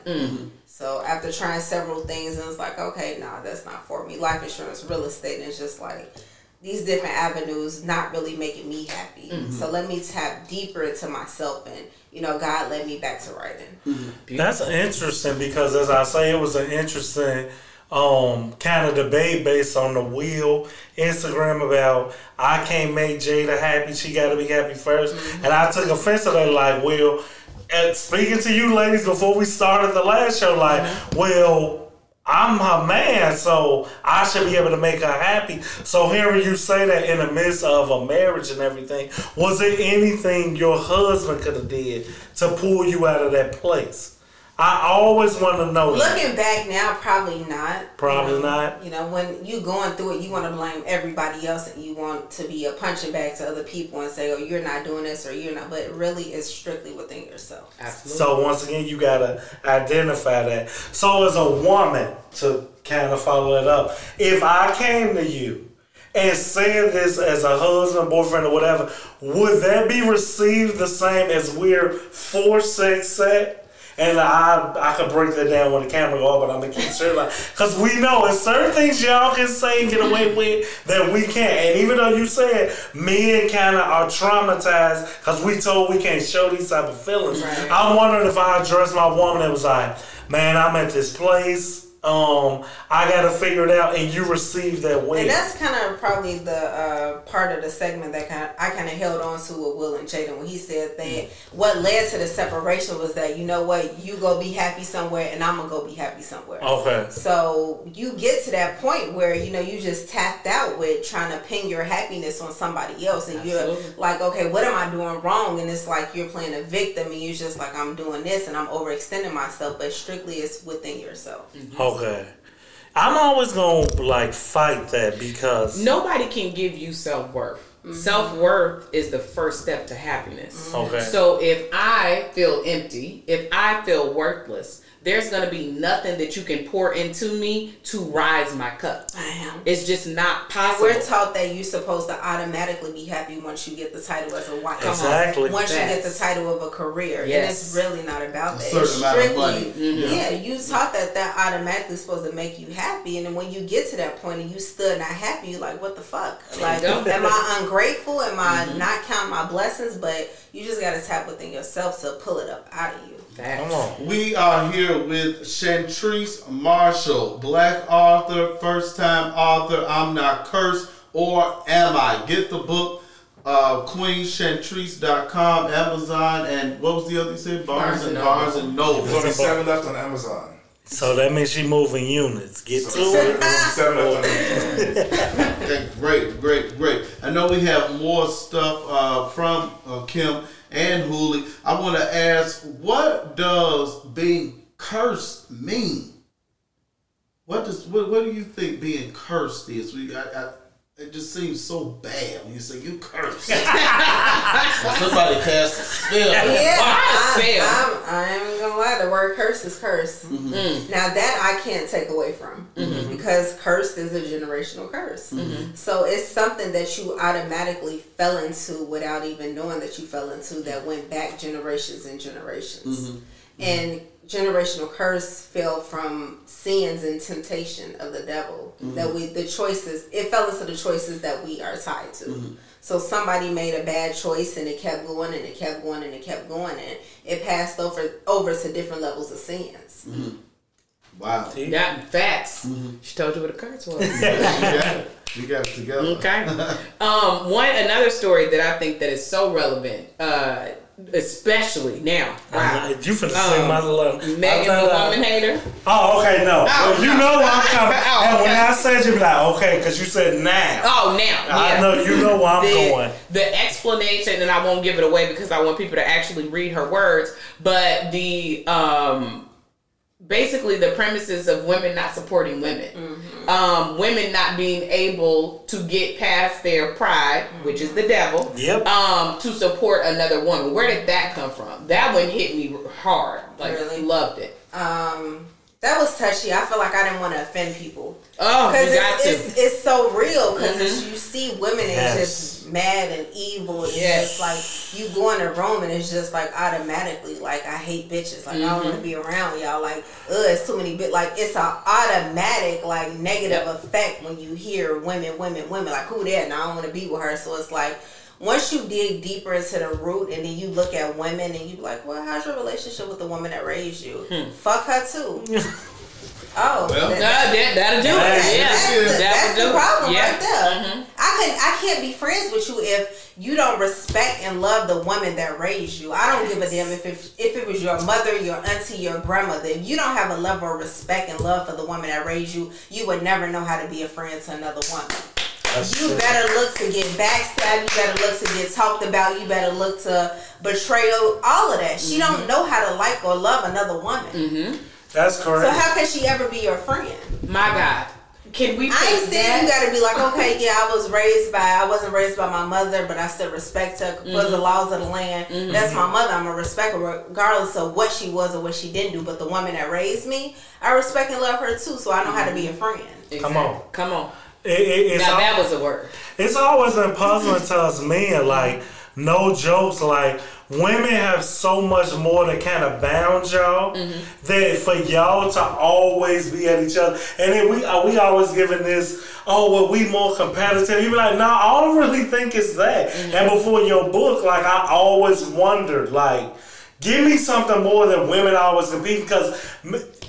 So after trying several things, and it's like, okay, nah, that's not for me. Life insurance, real estate, and it's just like these different avenues not really making me happy. Mm-hmm. So let me tap deeper into myself, and you know, God led me back to writing. Mm-hmm. That's interesting because, as I say, it was an interesting um, kind of debate based on the wheel Instagram about I can't make Jada happy. She got to be happy 1st mm-hmm. and I took offense to that. Like, well, and speaking to you ladies before we started the last show, like, mm-hmm. well. I'm her man, so I should be able to make her happy. So hearing you say that in the midst of a marriage and everything, was there anything your husband could have did to pull you out of that place? I always want to know that. Looking back now, probably not. Probably You know, not. You know, when you going through it, you want to blame everybody else, and you want to be a punching bag to other people and say, "Oh, you're not doing this," or "You're not." But really, it's strictly within yourself. Absolutely. So once again, you gotta identify that. So as a woman, to kind of follow it up, if I came to you and said this as a husband, boyfriend, or whatever, would that be received the same as we're for sex set? And I I could break that down when the camera go off, but I'm gonna keep sure like, cause we know it's certain things y'all can say and get away with that we can't. And even though you said men kind of are traumatized, cause we told we can't show these type of feelings. Right. I'm wondering if I addressed my woman that was like, man, I'm at this place. Um, I gotta figure it out, and you receive that way. And that's kind of probably the uh, part of the segment that kind of I kind of held on to with Will and Jaden when he said that what led to the separation was that you know what you go be happy somewhere and I'm gonna go be happy somewhere. okay. So you get to that point where you know you just tapped out with trying to pin your happiness on somebody else, and Absolutely. you're like, okay, what am I doing wrong? And it's like you're playing a victim, and you're just like, I'm doing this, and I'm overextending myself, but strictly it's within yourself. Okay. I'm always gonna like fight that because Nobody can give you self worth. Mm-hmm. Self worth is the first step to happiness. Mm-hmm. Okay. So if I feel empty, if I feel worthless, there's gonna be nothing that you can pour into me to rise my cup. Damn. It's just not possible. we're taught that you're supposed to automatically be happy once you get the title as a wife. Exactly. Once you get the title of a career, and it's really not about A that. certain It's amount of strictly, money. yeah. you taught that that automatically supposed to make you happy, and then when you get to that point and you still not happy, you like, what the fuck? Like, am I ungrateful? Am I Mm-hmm. not counting my blessings? But you just gotta tap within yourself to pull it up out of you. Facts. Come on. We are here with Chantrice Marshall, black author, first time author. I'm not cursed, or am I? Get the book, uh, QueenChantrice.com, Amazon, and what was the other you said? Barnes, Barnes and and Barnes and There's Noble. only seven left on Amazon. So that means she moving units. Get So to there's it. only seven left on Amazon. Okay, great, great, great. I know we have more stuff uh, from uh, Kim and Hooley. I want to ask, what does being cursed mean? What does what, what do you think being cursed is? We I, I, it just seems so bad when you say you cursed. Somebody cast a spell. Yeah, Why a spell? I, I'm, I ain't gonna lie. The word curse is curse. Mm. Now that I can't take away from Mm-hmm. because cursed is a generational curse. So it's something that you automatically fell into without even knowing that you fell into that went back generations and generations. Mm-hmm. And generational curse fell from sins and temptation of the devil Mm-hmm. that we the choices it fell into the choices that we are tied to. Mm-hmm. So somebody made a bad choice and it kept going and it kept going and it kept going and it passed over over to different levels of sins. Wow. That facts. She told you what a curse was. You got it. You got it together. Okay. Um, one another story that I think that is so relevant, uh, especially now. Wow. You finna sing my love. Megan the woman hater. Oh, okay, no. Oh, you know where I'm coming. Oh, and when. I said you be like, okay, because you said now. Oh, now. I know you know where I'm the, going. The explanation, and I won't give it away because I want people to actually read her words. But the um, basically the premises of women not supporting women, um, women not being able to get past their pride, which is the devil. Yep. Um, to support another woman. Where did that come from? That one hit me hard. Like Really? loved it. Um, that was touchy. I feel like I didn't want to offend people Oh, because you got it's, to. it's, it's so real. Because Mhm. you see women and Yes. it's just mad and evil. It's Yes. just like you go in a room and it's just like automatically like I hate bitches. Like I don't want to be around y'all. Like ugh, it's too many bit. Like it's an automatic like negative effect when you hear women, women, women. Like who that? And I don't want to be with her. So it's like. Once you dig deeper into the root and then you look at women and you be like, well, how's your relationship with the woman that raised you? Fuck her too. Oh, Well, that- that, that'll do That's- it. Yeah, that's the, that that's would the do it. problem yeah. right there. Mhm. I can I can't be friends with you if you don't respect and love the woman that raised you. I don't give a damn if it, if it was your mother, your auntie, your grandmother. If you don't have a level of respect and love for the woman that raised you, you would never know how to be a friend to another woman. That's You true. better look to get backstabbed. You better look to get talked about. You better look to betrayal. All of that. She Mm-hmm. don't know how to like or love another woman. That's correct. So how can she ever be your friend? My God, can we? I ain't put saying you gotta be like, okay, yeah, I was raised by, I wasn't raised by my mother, but I still respect her for Mm-hmm. the laws of the land. That's my mother. I'm gonna respect her regardless of what she was or what she didn't do. But the woman that raised me, I respect and love her too. So I know how to be a friend. Come on. come on. It, Now al- that was a word. it's always been puzzling to us men. Like, no jokes. Like, women have so much more that kind of bound y'all mm-hmm. that for y'all to always be at each other. And then we are we always giving this, oh, well, we more competitive. You be like, no, I don't really think it's that. Mm-hmm. And before your book, like, I always wondered, like, give me something more than women always compete because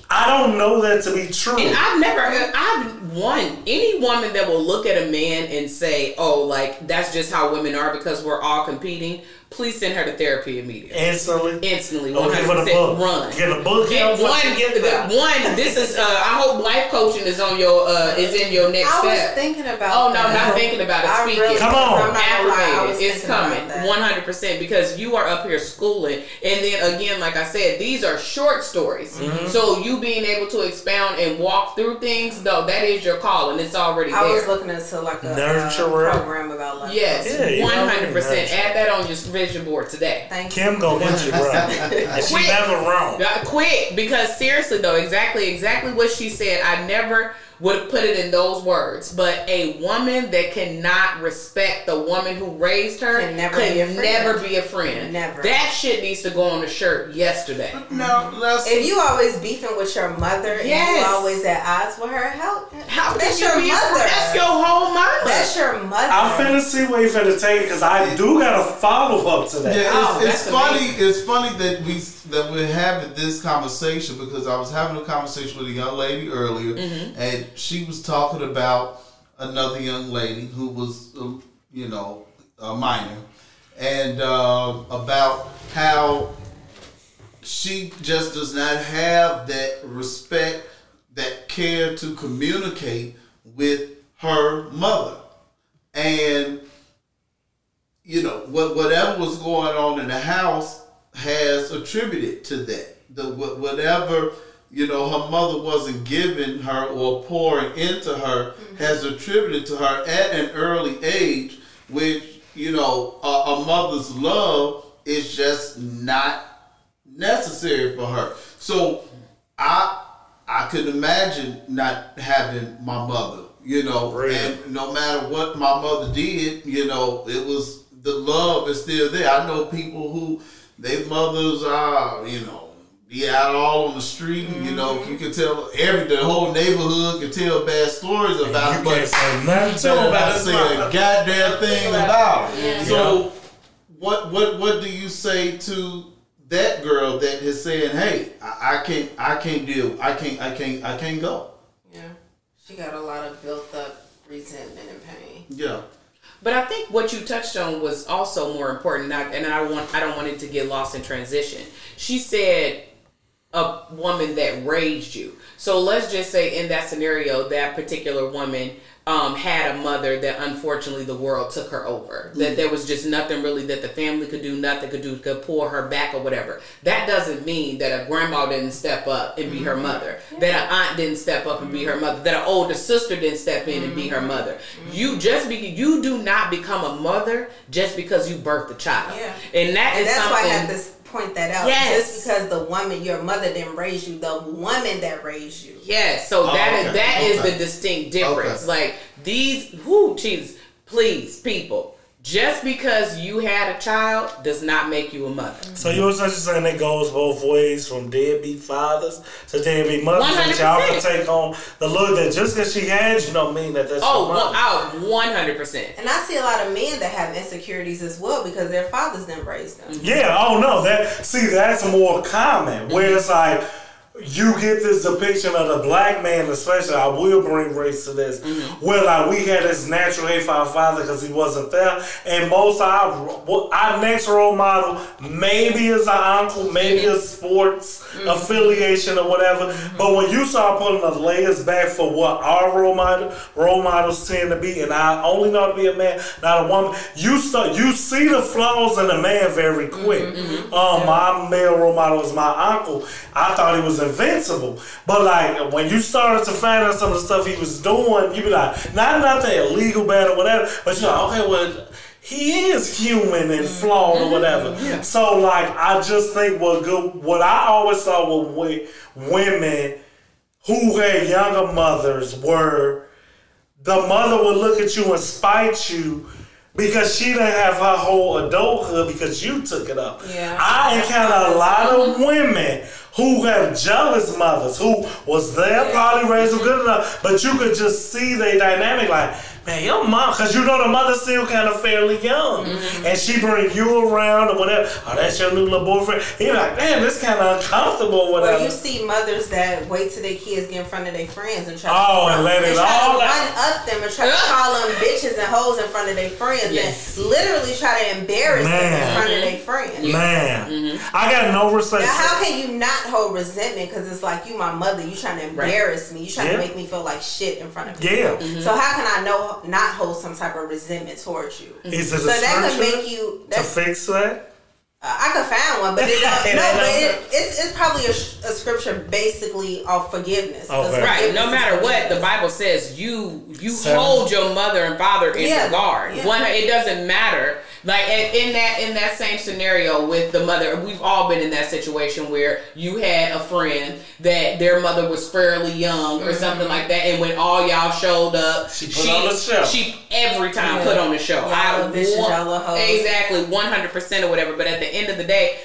I don't know that to be true. And I've never, I've one any woman that will look at a man and say, "Oh, like that's just how women are because we're all competing." Please send her to therapy immediately, Instantly. instantly, Or one give hundred the percent. book. Run. Get a book. Get help one. get the- that. one. This is. Uh, I hope life coaching is on your. Uh, is in your next step. I was thinking about. Oh no, that. I'm not thinking about it. I Speak really- it. Come on. I'm not gonna lie, I Affirmate it. It's coming, one hundred percent, because you are up here schooling, and then again, like I said, these are short stories. Mm-hmm. So you you being able to expound and walk through things, though, that is your call, and it's already I was looking into like a uh, Nurturer. program about love. Yes, Yeah, you one already hundred percent. Add that on your vision board today. Thank you. Kim gonna get you right. And she never wrong. Quick, because seriously though, exactly, exactly what she said. I never would have put it in those words, but a woman that cannot respect the woman who raised her Can never could be a friend. never be a friend. Never. That shit needs to go on the shirt yesterday. Now let's. If you always beefing with your mother and Yes. you always at odds with her, how, How that's can your you be a mother. friend? That's your whole mama. That's your mother. I'm finna see where you finna take it because I do got a follow up to that. Yeah, Oh, it's, it's funny. amazing. It's funny that we that we're having this conversation because I was having a conversation with a young lady earlier, Mm-hmm. and she was talking about another young lady who was, uh, you know, a minor, and uh, about how she just does not have that respect, that care to communicate with her mother, and you know what whatever was going on in the house has attributed to that. The whatever you know her mother wasn't giving her or pouring into her mm-hmm. has attributed to her at an early age which you know a, a mother's love is just not necessary for her. So i i could imagine not having my mother you know Really? and no matter what my mother did you know it was the love is still there. I know people who their mothers are you know be out all on the street you know mm-hmm. you can tell every the whole neighborhood can tell bad stories about You it but can't say nothing to don't about not his say a goddamn thing about it. Yeah. So, what what what do you say to that girl that is saying, "Hey, I, I can't, I can't deal, I can't, I can't, I can't go." yeah. She got a lot of built up resentment and pain. Yeah, But I think what you touched on was also more important, and I want I don't want it to get lost in transition. She said a woman that raised you. So let's just say in that scenario, that particular woman um, had a mother that unfortunately the world took her over. That there was just nothing really that the family could do, nothing could do, could pull her back or whatever. That doesn't mean that a grandma didn't step up and be her mm-hmm. mother, that an aunt didn't step up and be her mother, that an older sister didn't step in and be her mm-hmm. mother. Mm-hmm. You just be you do not become a mother just because you birthed a child. Yeah. And that And is that's why I something have to s- point that out. Yes. Just because the woman, your mother didn't raise you, the woman that raised you. Yes, so Oh, that is okay, that is okay. the distinct difference. Okay. Like these, whoo, Jesus, please, people, just because you had a child does not make you a mother. So you was just saying it goes both ways from deadbeat fathers to deadbeat mothers. That y'all can take on the look that just because she had you don't mean that that's Oh, your one, mother. oh, one hundred percent. And I see a lot of men that have insecurities as well because their fathers didn't raise them. Yeah, oh no, that see that's more common. Where it's mm-hmm. like you get this depiction of the black man, especially. I will bring race to this, mm-hmm. where like we had this natural hate for our father because he wasn't there, and most of our our next role model maybe is our uncle, maybe a sports mm-hmm. affiliation or whatever. Mm-hmm. But when you start putting the layers back for what our role model role models tend to be, and I only know to be a man, not a woman, you start you see the flaws in a man very quick. Um, my male role model was my uncle. I thought he was invincible, but like when you started to find out some of the stuff he was doing, you be like, not not nothing illegal, bad or whatever, but you're like, okay, well. He is human and flawed or mm-hmm. whatever. So like I just think what good what I always saw with women who had younger mothers were the mother would look at you and spite you because she didn't have her whole adulthood because you took it up. Yeah. I encounter a lot of women who have jealous mothers who was there, probably raised them good enough, but you could just see their dynamic like, man, your mom, because you know the mother's still kind of fairly young, mm-hmm. and she bring you around or whatever. Oh, that's your new little boyfriend. He like, man, this kind of uncomfortable, or Or whatever. you see mothers that wait till their kids get in front of their friends and try Oh, to and let it try all to out. run up them and try to call them bitches and hoes in front of their friends Yes. and literally try to embarrass them in front of their friends. Man, mm-hmm. I got no respect. Now, how can you not hold resentment? Because it's like you, my mother. You trying to embarrass me. You trying Yeah. to make me feel like shit in front of people. Yeah. So how can I know not hold some type of resentment towards you? Is it So a that could scripture make you. to fix that? Uh, I could find one, but it don't, no, but it, it's, it's probably a, a scripture basically of forgiveness. 'Cause Okay. Right. forgiveness No matter what, the. Bible says you you Seven. hold your mother and father in Yeah. regard. Yeah. One, it doesn't matter. Like in in that in that same scenario with the mother, we've all been in that situation where you had a friend that their mother was fairly young or something like that, and when all y'all showed up, She put on the show. She every time Yeah. put on the show. Y'all I little bitches, y'all exactly one hundred percent or whatever. But at the end of the day,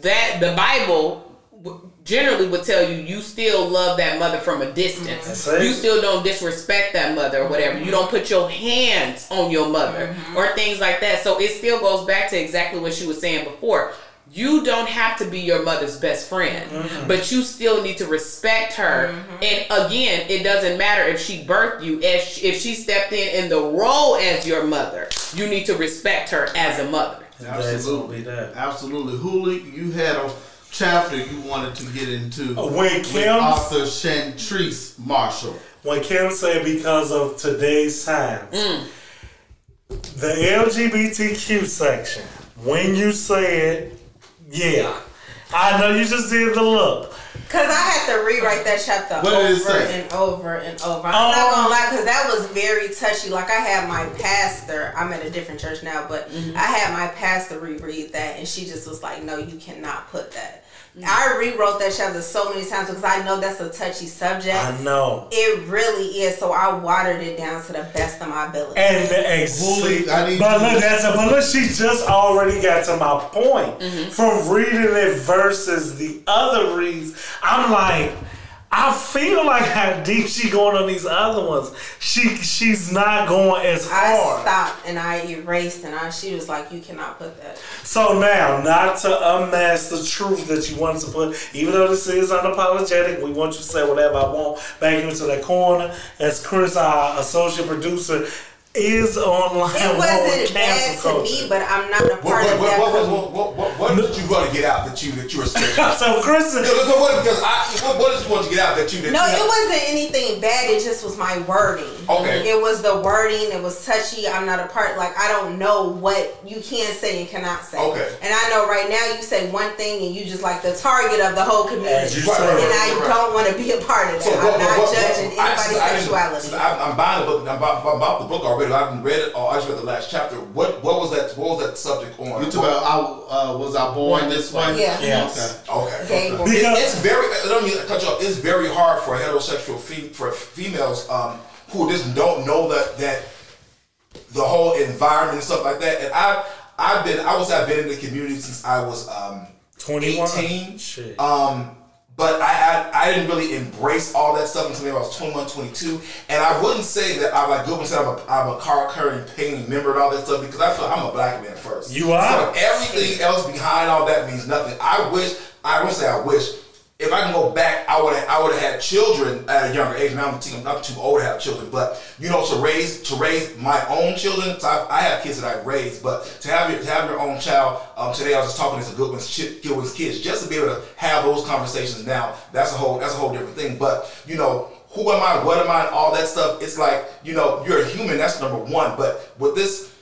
that the Bible w- generally would tell you you still love that mother from a distance. That's it. You still don't disrespect that mother or whatever. You don't put your hands on your mother mm-hmm. or things like that. So it still goes back to exactly what she was saying before. You don't have to be your mother's best friend, mm-hmm. but you still need to respect her. Mm-hmm. And again, it doesn't matter if she birthed you. If she, if she stepped in in the role as your mother, you need to respect her as a mother. Absolutely. that. Absolutely. Hooley, you had a chapter you wanted to get into When with Kim author Chantrice Marshall. when Kim said because of today's times, the LGBTQ section, when you said, yeah, I know you just did the look. Cause I had to rewrite that chapter What over and over and over. I'm Oh. not gonna lie, cause that was very touchy. Like I had my pastor. I'm at a different church now, but Mm-hmm. I had my pastor reread that, and she just was like, "No, you cannot put that." I rewrote that chapter so many times because I know that's a touchy subject. I know. It really is. So I watered it down to the best of my ability. And the ex- Bully, I need but look, that's a, but look, she just already got to my point Mm-hmm. from reading it versus the other reads. I'm like, I feel like how deep she going on these other ones. She she's not going as far. I hard. stopped and I erased, and I she was like, "You cannot put that." So now, not to unmask the truth that you wanted to put, even though this is unapologetic, we want you to say whatever I want. Back you into that corner, as Chris, our associate producer, is online. It wasn't bad cancel to me, but I'm not a part what, of that. what, com- what, what, what, what did you want to get out that you that you were scared? So Chris, No, no, no, what, because I, what, what did you want to get out that you that No, you it wasn't anything bad. It just was my wording. Okay. It was the wording. It was touchy. I'm not a part. Like I don't know what you can say and cannot say. Okay. And I know right now you say one thing and you just like the target of the whole As community. you Right, right, And I right, right. don't want to be a part of that. So, I'm what- not what- what- judging I- anybody's since I sexuality. I, I'm buying the book. I'm about, I'm about the book already. I haven't read it. Or I just read the last chapter. What what was that? What was that subject on? You talk about I, uh, was I born this way? Yeah. Yes. Okay. Gay okay. boy. Because- it's very. I don't mean to cut you off. It's very hard for heterosexual fe- for females um, who just don't know that that the whole environment and stuff like that. And I I've been I was I've been in the community since I was um, 21. 18. Shit. Um, but I, I I didn't really embrace all that stuff until maybe I was 21, 22. And I wouldn't say that I'm like Goodman said I'm a, I'm a car carrying painting member and all that stuff because I feel I'm a black man first. You are. So everything else behind all that means nothing. I wish I won't say I wish. If I can go back, I would have I would have had children at a younger age. Now I'm too, I'm too old to have children, but you know to raise to raise my own children. So I, I have kids that I raised, but to have your to have your own child. Um, today I was just talking to some Goodwin's Goodwin's kids, just to be able to have those conversations. Now that's a whole that's a whole different thing. But you know who am I? What am I? All that stuff. It's like you know you're a human. That's number one. But with this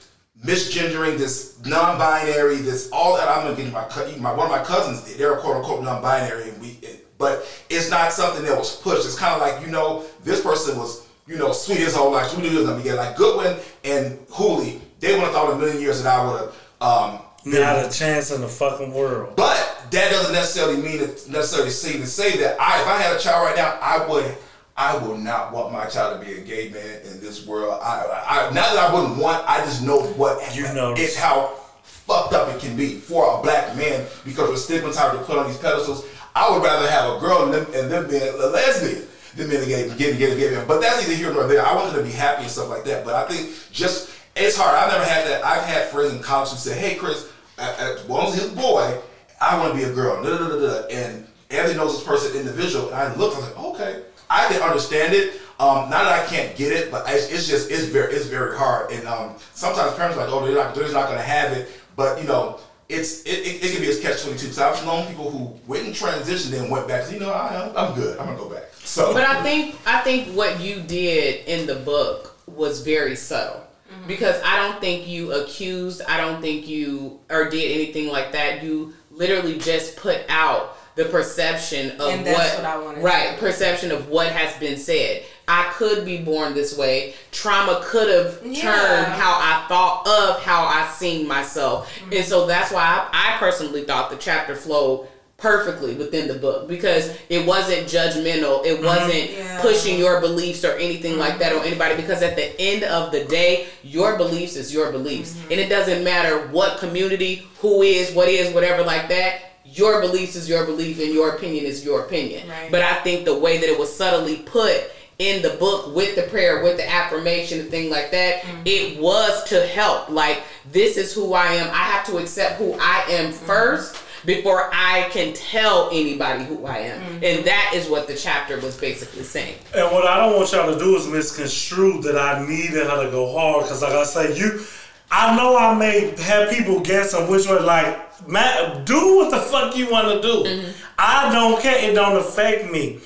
misgendering, this non-binary, this all that I'm gonna get my, my one of my cousins, did. they're quote unquote non-binary, and we, but it's not something that was pushed. It's kind of like you know, this person was you know sweet his whole life. So we knew was gonna. Like Goodwin and Hooley, they would have thought in a million years that I would have. Um, Not a chance in the fucking world. but that doesn't necessarily mean it necessarily seem to say that I, if I had a child right now, I would, I will not want my child to be a gay man in this world. I, I not that I wouldn't want, I just know what You know. it's how fucked up it can be for a black man because we're stigmatized to put on these pedestals. I would rather have a girl and them, and them being a lesbian than being a gay, getting, getting, gay man. But that's either here nor there. I want them to be happy and stuff like that. But I think just it's hard. I've never had that. I've had friends in college who say, "Hey, Chris, as long as he's a boy, I want to be a girl." Da, da, da, da, da. And Anthony knows this person individual, and I look, I was like, "Okay, I can understand it." Um, not that I can't get it, but it's, it's just it's very it's very hard. And um, sometimes parents are like, "Oh, they're not they're just not going to have it," but you know. It's it, it, it can be a catch twenty two. So I've known people who went and transitioned and went back. You know, I, I'm good. I'm gonna go back. So, But I think I think what you did in the book was very subtle. because I don't think you accused, I don't think you or did anything like that. You literally just put out the perception of And that's what, what I wanted right perception of what has been said. I could be born this way. Trauma could have Yeah. turned how I thought of how I seen myself, mm-hmm. and so that's why I, I personally thought the chapter flowed perfectly within the book because it wasn't judgmental. It mm-hmm. wasn't Yeah. pushing your beliefs or anything like that on mm-hmm. anybody because at the end of the day, your beliefs is your beliefs. And it doesn't matter what community, who is, what is, whatever like that. Your beliefs is your belief and your opinion is your opinion. Right. But I think the way that it was subtly put in the book with the prayer, with the affirmation and thing like that, Mm-hmm. it was to help. Like, this is who I am. I have to accept who I am Mm-hmm. first before I can tell anybody who I am. Mm-hmm. And that is what the chapter was basically saying. And what I don't want y'all to do is misconstrue that I needed her to go hard. Because, like I say, you, I know I may have people guessing which one. like, Matt, do what the fuck you want to do. Mm-hmm. I don't care. It don't affect me.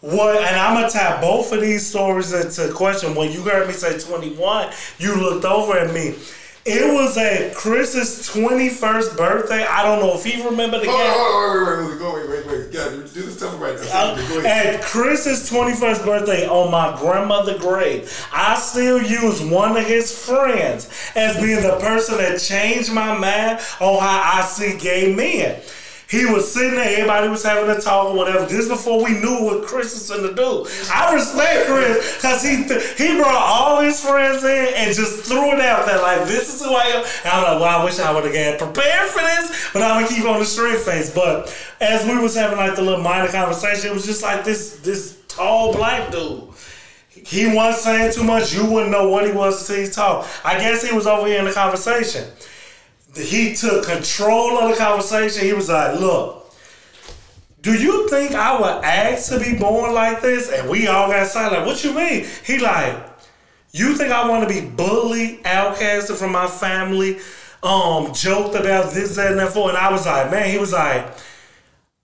What, and I'm gonna tie both of these stories into question. When you heard me say 21, you looked over at me. It was at Chris's 21st birthday. I don't know if he remembered the Hold game. hold on, wait, wait, wait, wait, wait, wait. Yeah, do this. Me right now. Ahead. At Chris's 21st birthday on my grandmother's grave, I still use one of his friends as being the person that changed my mind on how I see gay men. He was sitting there, everybody was having a talk or whatever. This before we knew what Chris was gonna do. I respect Chris because he th- he brought all his friends in and just threw it out there like this is who I am. And I'm like, well, I wish I would have got prepared for this, but I'm gonna keep on the straight face. But as we was having like the little minor conversation, it was just like this this tall black dude. He wasn't saying too much. You wouldn't know what he was until he talked. I guess he was over here in the conversation. He took control of the conversation. He was like, look, do you think I would ask to be born like this? And we all got silent. What you mean? He like, you think I want to be bullied, outcasted from my family, um, joked about this, that, and that for? And I was like, man, he was like,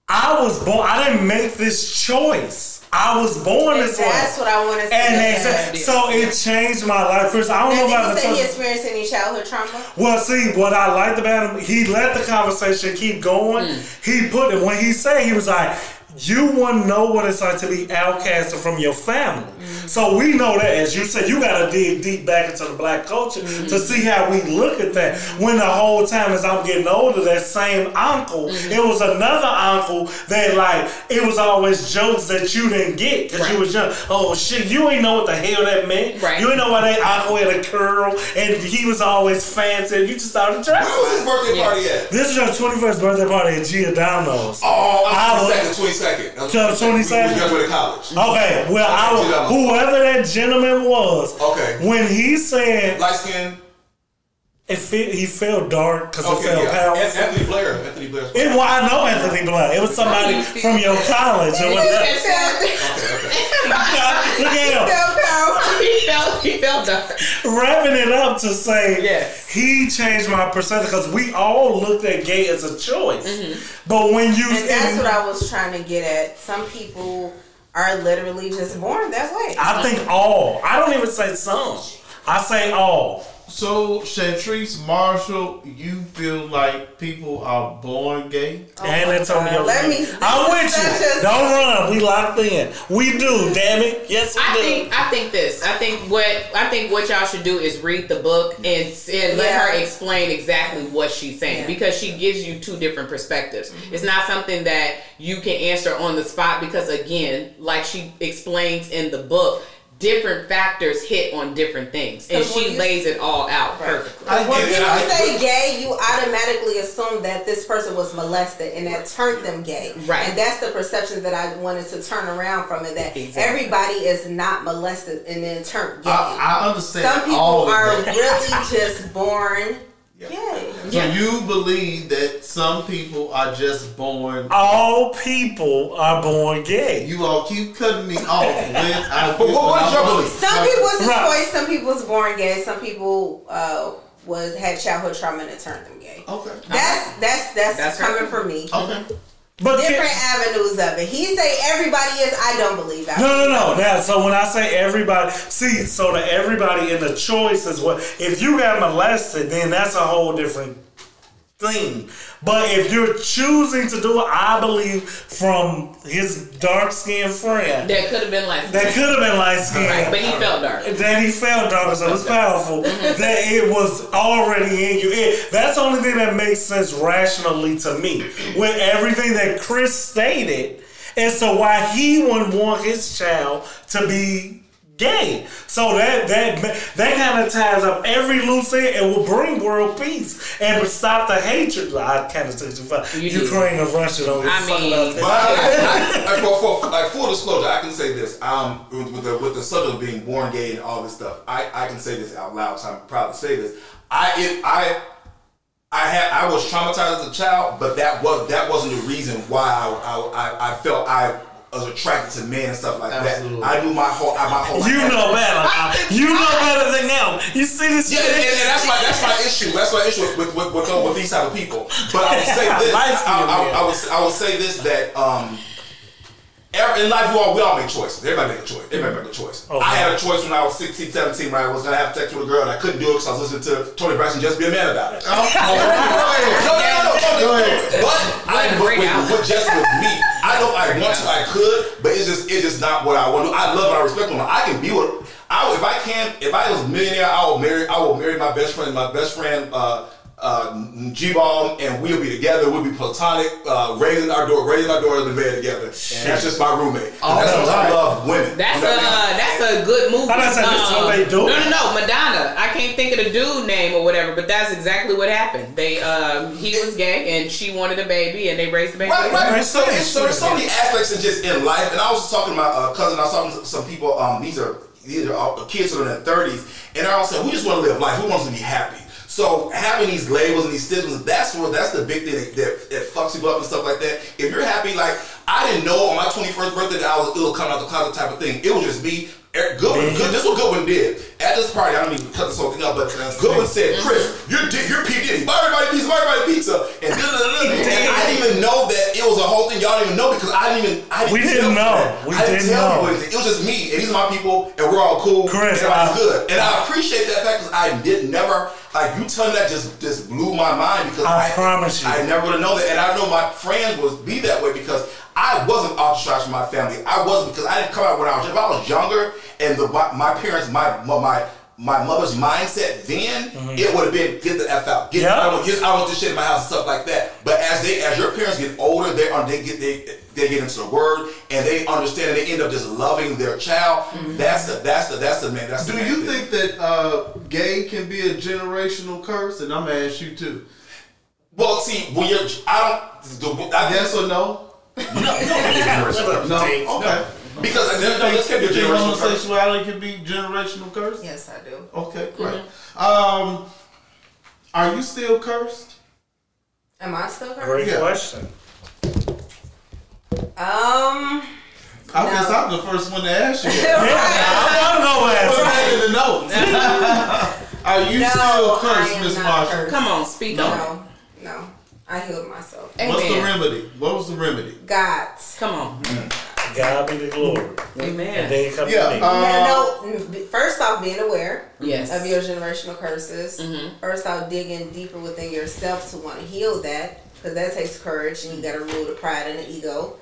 I was born, I didn't make this choice. I was born And this way. that's what I want to say. And they Yeah. so it changed my life, Chris. I don't Now, know about I did ever he say he experienced any childhood trauma? Well, see, what I liked about him, he let the conversation keep going. Mm. He put it when he said he was like, "You wouldn't know what it's like to be outcasted from your family." Mm-hmm. So we know that, as you said, you got to dig deep back into the black culture Mm-hmm. to see how we look at that. When the whole time as I'm getting older, that same uncle, Mm-hmm. it was another uncle that like it was always jokes that you didn't get because you was young. Oh shit, you ain't know what the hell that meant. Right. You ain't know why that uncle had a curl and he was always fancy. You just started dressing. Where was his birthday Yeah. party at? This is your 21st birthday party at Giordano's. Oh, I I'm was- second, twenty second. 22nd? We graduated college. Okay, well, I, Giordano's. whoever that gentleman was, Okay. when he said Light skin. It fe- he felt dark because it Okay, felt yeah. powerful. Anthony Blair. Anthony Blair. It, well, I know Anthony Black. It was somebody from your college or whatever. Look at him. he felt he felt dark. wrapping it up to say Yes. he changed my perception because we all looked at gay as a choice. Mm-hmm. But when you And that's what I was trying to get at. Some people are literally just born that way. I think all. I don't even say some. I say all. So, Chantrice Marshall, you feel like people are born gay? Oh and Antonio. God. Let me- I'm with you. Don't run. We locked in. We do. Damn it. Yes, we I do. think I think this. I think what I think what y'all should do is read the book and, and let Yeah. her explain exactly what she's saying Yeah. because she gives you two different perspectives. Mm-hmm. It's not something that you can answer on the spot because again, like she explains in the book, different factors hit on different things and she you- lays it all out Right. perfectly. I- When And- people I- say gay, you automatically assume that this person was molested and that turned them gay. Right. And that's the perception that I wanted to turn around from it that Exactly. everybody is not molested and then turned gay. I, I understand Some people all are really just born gay. So you believe that some people are just born. all people are born gay. You all keep cutting me off. When I, But what- was your belief? Some people it's Right. choice. Some people was born gay. Some people uh, was had childhood trauma and it turned them gay. Okay. That's that's that's, That's her. coming from me. Okay. But can- different avenues of it. He say everybody is. I don't believe that. No, no, no. Now, so when I say everybody, see, so the everybody in the choice is what. If you got molested, then that's a whole different thing. But if you're choosing to do it, I believe from his dark skinned friend That could have been like that could have been light right, but he felt dark. that he felt dark, so it's powerful. Mm-hmm. that it was already in you. It, that's the only thing that makes sense rationally to me. With everything that Chris stated as to why he wouldn't want his child to be gay. So that that that kind of ties up every loose end and will bring world peace and stop the hatred. I kind of took too far. You did. Ukraine and Russia don't give a I fuck mean- about But. I, I, I, for, for, like full disclosure, I can say this. Um, with, with the with the subject of being born gay and all this stuff, I, I can say this out loud. So I'm proud to say this. I it, I I had I was traumatized as a child, but that was that wasn't the reason why I I, I, I felt I was attracted to men and stuff like Absolutely. that. I knew my whole I- my whole You know better. You know better than them. You see this Yeah, shit? and, and that's my that's my issue. That's my issue with with, with, with, with these type of people. But I would say this. I, Light-skinned I, men. I, would I would say this that um. In life, we all, we all make choices. Everybody make a choice. Everybody make a choice. Okay. I had a choice when I was 16, 17, when I was going to have sex with a girl, and I couldn't do it because I was listening to Toni Braxton just be a man about it. Oh, go ahead. No, no, no, no, no, Go no. ahead. But I but with, with just with me, I know I want to, I could, but it's just it's just not what I want to. do. I love and I respect them. I can be with. I if I can if I was a millionaire, I will marry. I will marry my best friend. My best friend. Uh, uh, G Bomb and we'll be together. We'll be platonic, uh, raising our door, raising our daughters in bed together. And that's just my roommate. And that's Oh, what I love women. That's You know a what I mean? that's a good movie. I said, this is what they do. No, no, no, Madonna. I can't think of the dude name or whatever, but that's exactly what happened. They um he was gay and she wanted a baby and they raised the baby. Right, right. Right. So, it's, so there's so many aspects in just in life. And I was just talking to my uh, cousin. I was talking to some people. Um, these are these are all kids that are in their 30s, and they're all saying we just want to live life. We want to be happy. So having these labels and these stigmas, that's what that's the big thing that, that, that fucks people up and stuff like that. If you're happy, like I didn't know on my 21st birthday that I was ill coming out the closet type of thing. It was just me. Eric Goodwin, good, this is what Goodwin did at this party. I don't even cut this whole thing up, but Goodwin said, "Chris, you're you're P Diddy. Buy everybody pizza. Buy everybody pizza." And, and I didn't even know that it was a whole thing. Y'all didn't even know because I didn't even. I didn't We didn't know. We I didn't didn't tell know. It was just me and these are my people, and we're all cool. Chris, everybody's I- good, and I appreciate that fact because I did never. Like you telling that just just blew my mind because I promise you. I never would have known that, and I know my friends would be that way because I wasn't ostracized from my family. I wasn't because I didn't come out when I was. If I was younger, and the my, my parents, my my my mother's mindset then, it would have been get the f out. Get, Mm-hmm. Yeah. I, don't, get, I want this shit in my house and stuff like that. But as they as your parents get older, they are they get they they get into the word and they understand and they end up just loving their child. That's the that's the that's the man. That's the Do main you thing. think that uh, gay can be a generational curse? And I'm gonna ask you too. Well, see, when you're, I don't. The, I, Yes or no? no, no, no, No. Okay. Because there, no, this can be a Think generational curse. homosexuality can be generational curse? Yes, I do. Okay, great. Um, are you still cursed? Am I still cursed? Great Yeah. question. Um. I No. guess I'm the first one to ask you. Yeah, I want to go Put ask. that in the notes. are you No, still cursed, Miss not Marshall? cursed. Come on, speak up. No, on no. I healed myself. it. What's the remedy? What was the remedy? God's. Come on. God be the glory. And Amen. then come Yeah, to me. uh, no, no. First off, being aware Yes. of your generational curses. Mhm. First off, digging deeper within yourself to want to heal that, because that takes courage, and you got to rule the pride and the ego.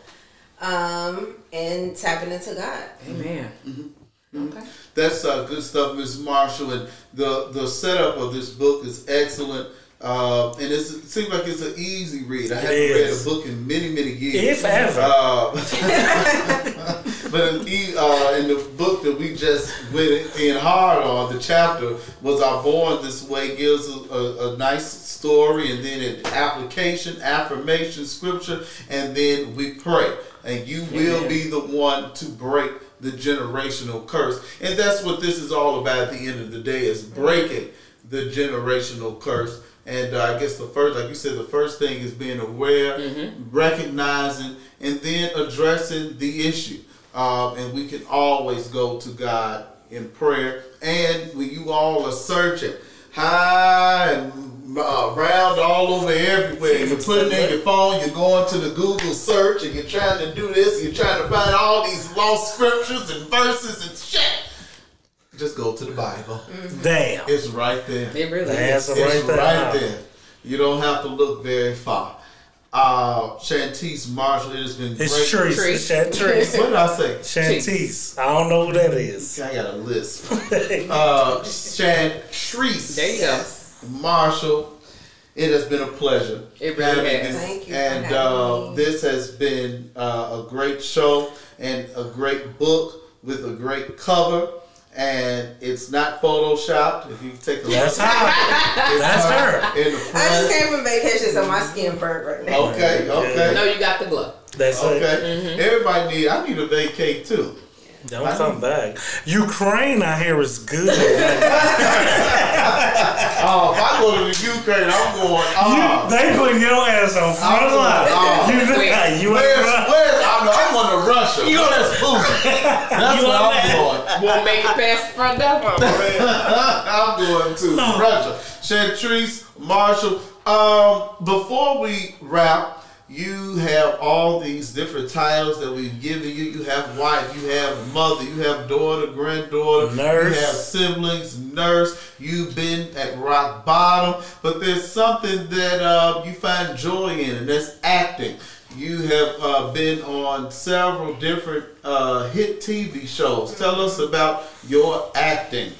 Um, and tapping into God. Amen. Mm-hmm. Okay. That's uh, good stuff, Ms. Marshall. And the the setup of this book is excellent. Uh, and it's, it seems like it's an easy read. I haven't read a book in many, many years. If ever. Uh, but in, uh, in the book that we just went in hard on, the chapter was "Our Born This Way" gives a, a, a nice story, and then an application, affirmation, scripture, and then we pray. And you will be the one to break the generational curse, and that's what this is all about. At the end of the day, is breaking the generational curse. And uh, I guess the first, like you said, the first thing is being aware, recognizing, and then addressing the issue. Um, and we can always go to God in prayer. And when you all are searching high and uh, round all over everywhere. You're putting in your phone, you're going to the Google search, and you're trying to do this, you're trying to find all these lost scriptures and verses and shit. Just go to the Bible. Damn. It's right there. It really That's is. a- It's right right there. there. You don't have to look very far. Uh, Shantice Marshall, it has been It's great. Treese. Treese. It's Shantice. What did I say? Shantice. I don't know who that is. I got a list. Uh, Shantrice There you go. Marshall. It has been a pleasure. It really has. Thank you And uh, this has been uh, a great show and a great book with a great cover. And it's not photoshopped. If you take a look, That's her. it's That's her. in the I just came from vacation, so my skin burnt right now. Okay, okay. No, you got the glow. That's it. Okay. Mm-hmm. Everybody need. I need a vacate too. Don't come back. Ukraine, I hear, is good. Oh, if I go to the Ukraine, I'm going. Oh, they put your ass on front I'm line. going, You, Wait, you where's ain't where's I'm, I'm going to Russia. You- Where's Putin? That's You where on I'm going. Won't make it past the front door. I'm going to Russia. Chantrice Marshall. Um, before we wrap, you have all these different titles that we've given you. You have wife, you have mother, you have daughter, granddaughter, Nurse. you have siblings, nurse. You've been at rock bottom, but there's something that uh, you find joy in, and that's acting. You have uh, been on several different uh, hit TV shows. Tell us about your acting.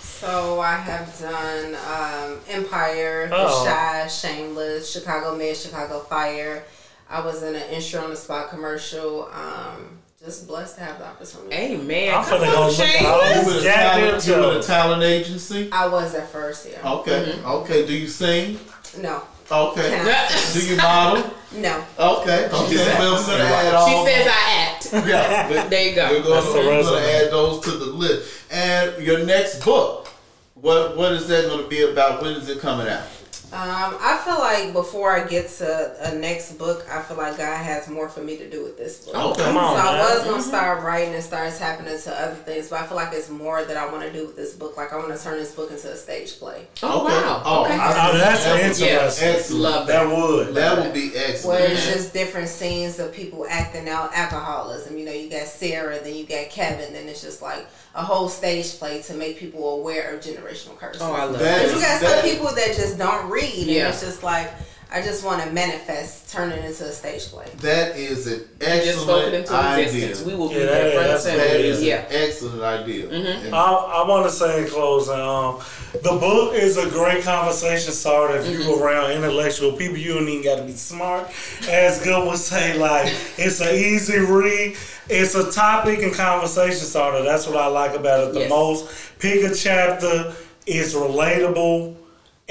So I have done um, Empire, Oh. The Chi, Shameless, Chicago Med, Chicago Fire. I was in an insurance on the spot commercial. Um, just blessed to have the opportunity. Amen. I'm Come finna on, go look at Shameless. all You these with a goddamn talent, you with a talent agency? I was at first, yeah. Okay, okay. Do you sing? No, Okay. Cannot. Do you model? no. Okay, okay. just Well, acts. we're gonna add She says I act. yeah. There you go. We're gonna, we're gonna add those to the list. And your next book, what what is that going to be about? When is it coming out? Um, I feel like before I get to a next book, I feel like God has more for me to do with this book. Oh, Come on, so I was gonna start writing and start tapping into other things, but I feel like it's more that I want to do with this book. Like I want to turn this book into a stage play, Oh, Okay. wow. Oh, okay. I- Oh, that's That would be interesting. Excellent. Love That would. That would be excellent. where it's just different scenes of people acting out alcoholism. You know, you got Sarah, then you got Kevin, then it's just like a whole stage play to make people aware of generational curses. Oh, I love That that. Because you got some people that just don't read, and it's just like I just want to manifest, turn it into a stage play. That is an excellent into idea. existence. We will be Yeah, there that- front and that's- center. That is Yeah. an excellent idea. And- I, I want to say in closing, um, the book is a great conversation starter if Mm-hmm. you around intellectual people. You don't even got to be smart. As Good would say, like it's an easy read. It's a topic and conversation starter. That's what I like about it the Yes. most. Pick a chapter. It's relatable.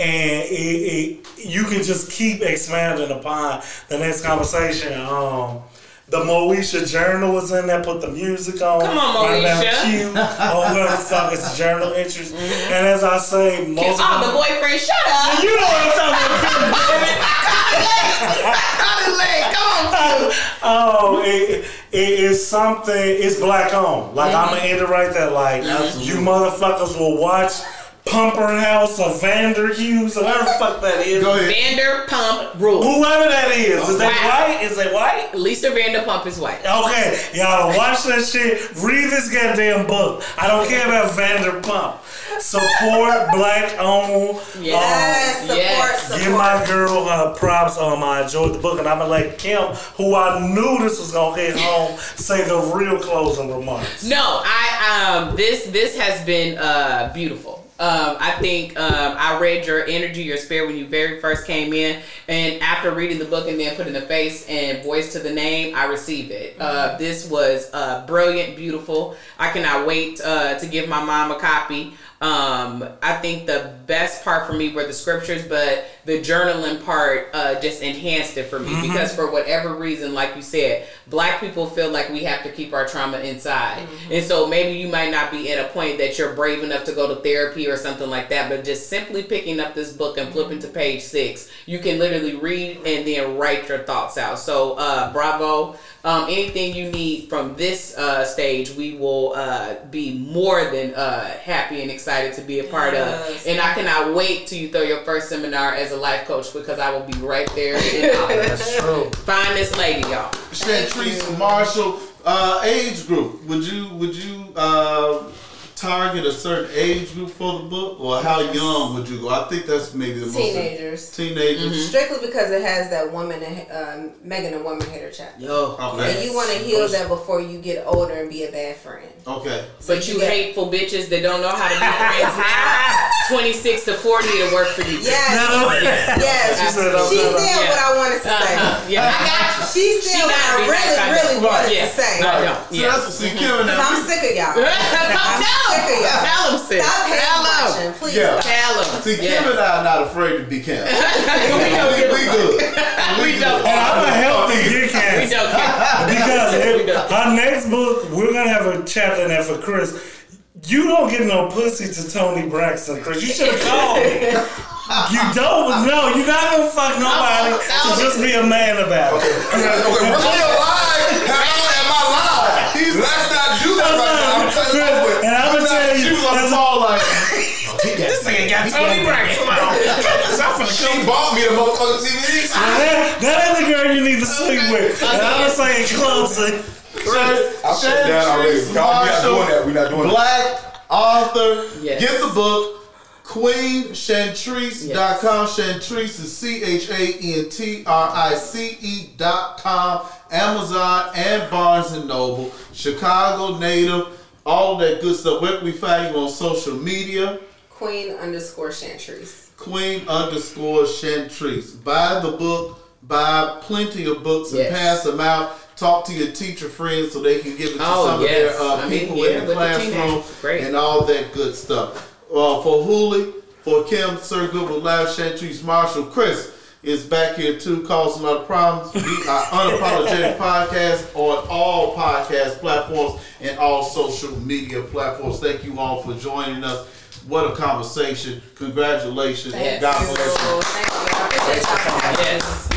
And it, it, you can just keep expanding upon the next conversation. Um, the Moesha Journal was in there. Put the music on. Come on, Moesha. Q or whoever the fuck is journal interest. And as I say, most Oh, of the boyfriend, shut up. you know what I'm talking about. Cut it leg. Come on, Q. Oh, it, it is something. It's black on. Like I'm gonna end it right there. Like you motherfuckers will watch Pumper House or Vander Hughes or whatever the fuck that is. Go ahead. Vanderpump Rules. Whoever that is, is that white? Is that white? Lisa Vanderpump is white. Okay, y'all watch that shit. Read this goddamn book. I don't care about Vanderpump. Support black owned. Yes, support, yes. support. Give my girl her props. Um, I enjoyed the book, and I'm gonna let Kim, who I knew this was gonna hit home, say the real closing remarks. No, I um this this has been uh beautiful. Um, I think um, I read your energy, your spirit when you very first came in, and after reading the book and then putting the face and voice to the name, I received it. Uh, this was uh, brilliant, beautiful. I cannot wait uh, to give my mom a copy. Um, I think the best part for me were the scriptures, but the journaling part uh, just enhanced it for me because for whatever reason, like you said, black people feel like we have to keep our trauma inside, and so maybe you might not be at a point that you're brave enough to go to therapy or something like that, but just simply picking up this book and flipping to page six, you can literally read and then write your thoughts out. So, uh, bravo. Um, anything you need from this uh, stage, we will uh, be more than uh, happy and excited excited to be a part Yes. of. And I cannot wait till you throw your first seminar as a life coach because I will be right there. in That's true. Find this lady, y'all. Chantrice Marshall, uh, age group. Would you would you uh, target a certain age group for the book, or how young would you go? I think that's maybe the most Teenagers. teenagers. Strictly because it has that woman, and um, Megan, a woman hater chapter. Yo. Okay. And you want to heal that before you get older and be a bad friend. Okay. But you Yeah. hateful bitches that don't know how to be friends 26 to 40 to work for you. Yes. No. Yes. She said, She said tell her." what I wanted to say. Uh-huh. Yeah, I got you. She said She what gotta I really, nice, I know. really wanted Yeah. to say. I know. So Yeah. that's see Kevin. Cause Now, I'm sick of y'all. Come tell sick of him. Tell him, sis. Stop Tell him. watching, please. Yeah. Tell him. see Yes. Kim and I are not afraid to be Kim. we, we don't give we good. We don't. And I'm a healthy We dickhead. don't care. Because We if, don't. our next book, we're gonna have a chapter in there for Chris. You don't get no pussy to Toni Braxton, Chris. You should have called me. You don't. No, you're not gonna fuck nobody to just be a man about it. Okay, we're still live. How am I live? Let's not do that right now. I'm telling you over got Toni Braxton. She bought me the motherfucking DVD. That, that ain't the girl you need to sleep with. And I'm gonna say closely. I shut down already. Chantrice Y'all, we not doing that. We not doing that. Black author. Yes. Get the book. QueenChantrice.com. Chantrice is C H A N T R I C E dot com. Amazon and Barnes and Noble. Chicago native. All that good stuff. Where can we find you on social media? Queen underscore Chantrice. Queen underscore Chantrice. Buy the book. Buy plenty of books and Yes. pass them out. Talk to your teacher friends so they can give it to Oh, some yes. of their uh, I mean, people yeah, in the the classroom teenagers. And all that good stuff. Uh, for Hooley, for Kim, Sir Goodwood Live, Chantrice Marshall, Chris is back here too, causing a lot of problems. We are unapologetic podcast on all podcast platforms and all social media platforms. Thank you all for joining us. What a conversation! Congratulations! Yes. God bless you. Thank you. I appreciate y'all having me. Yes.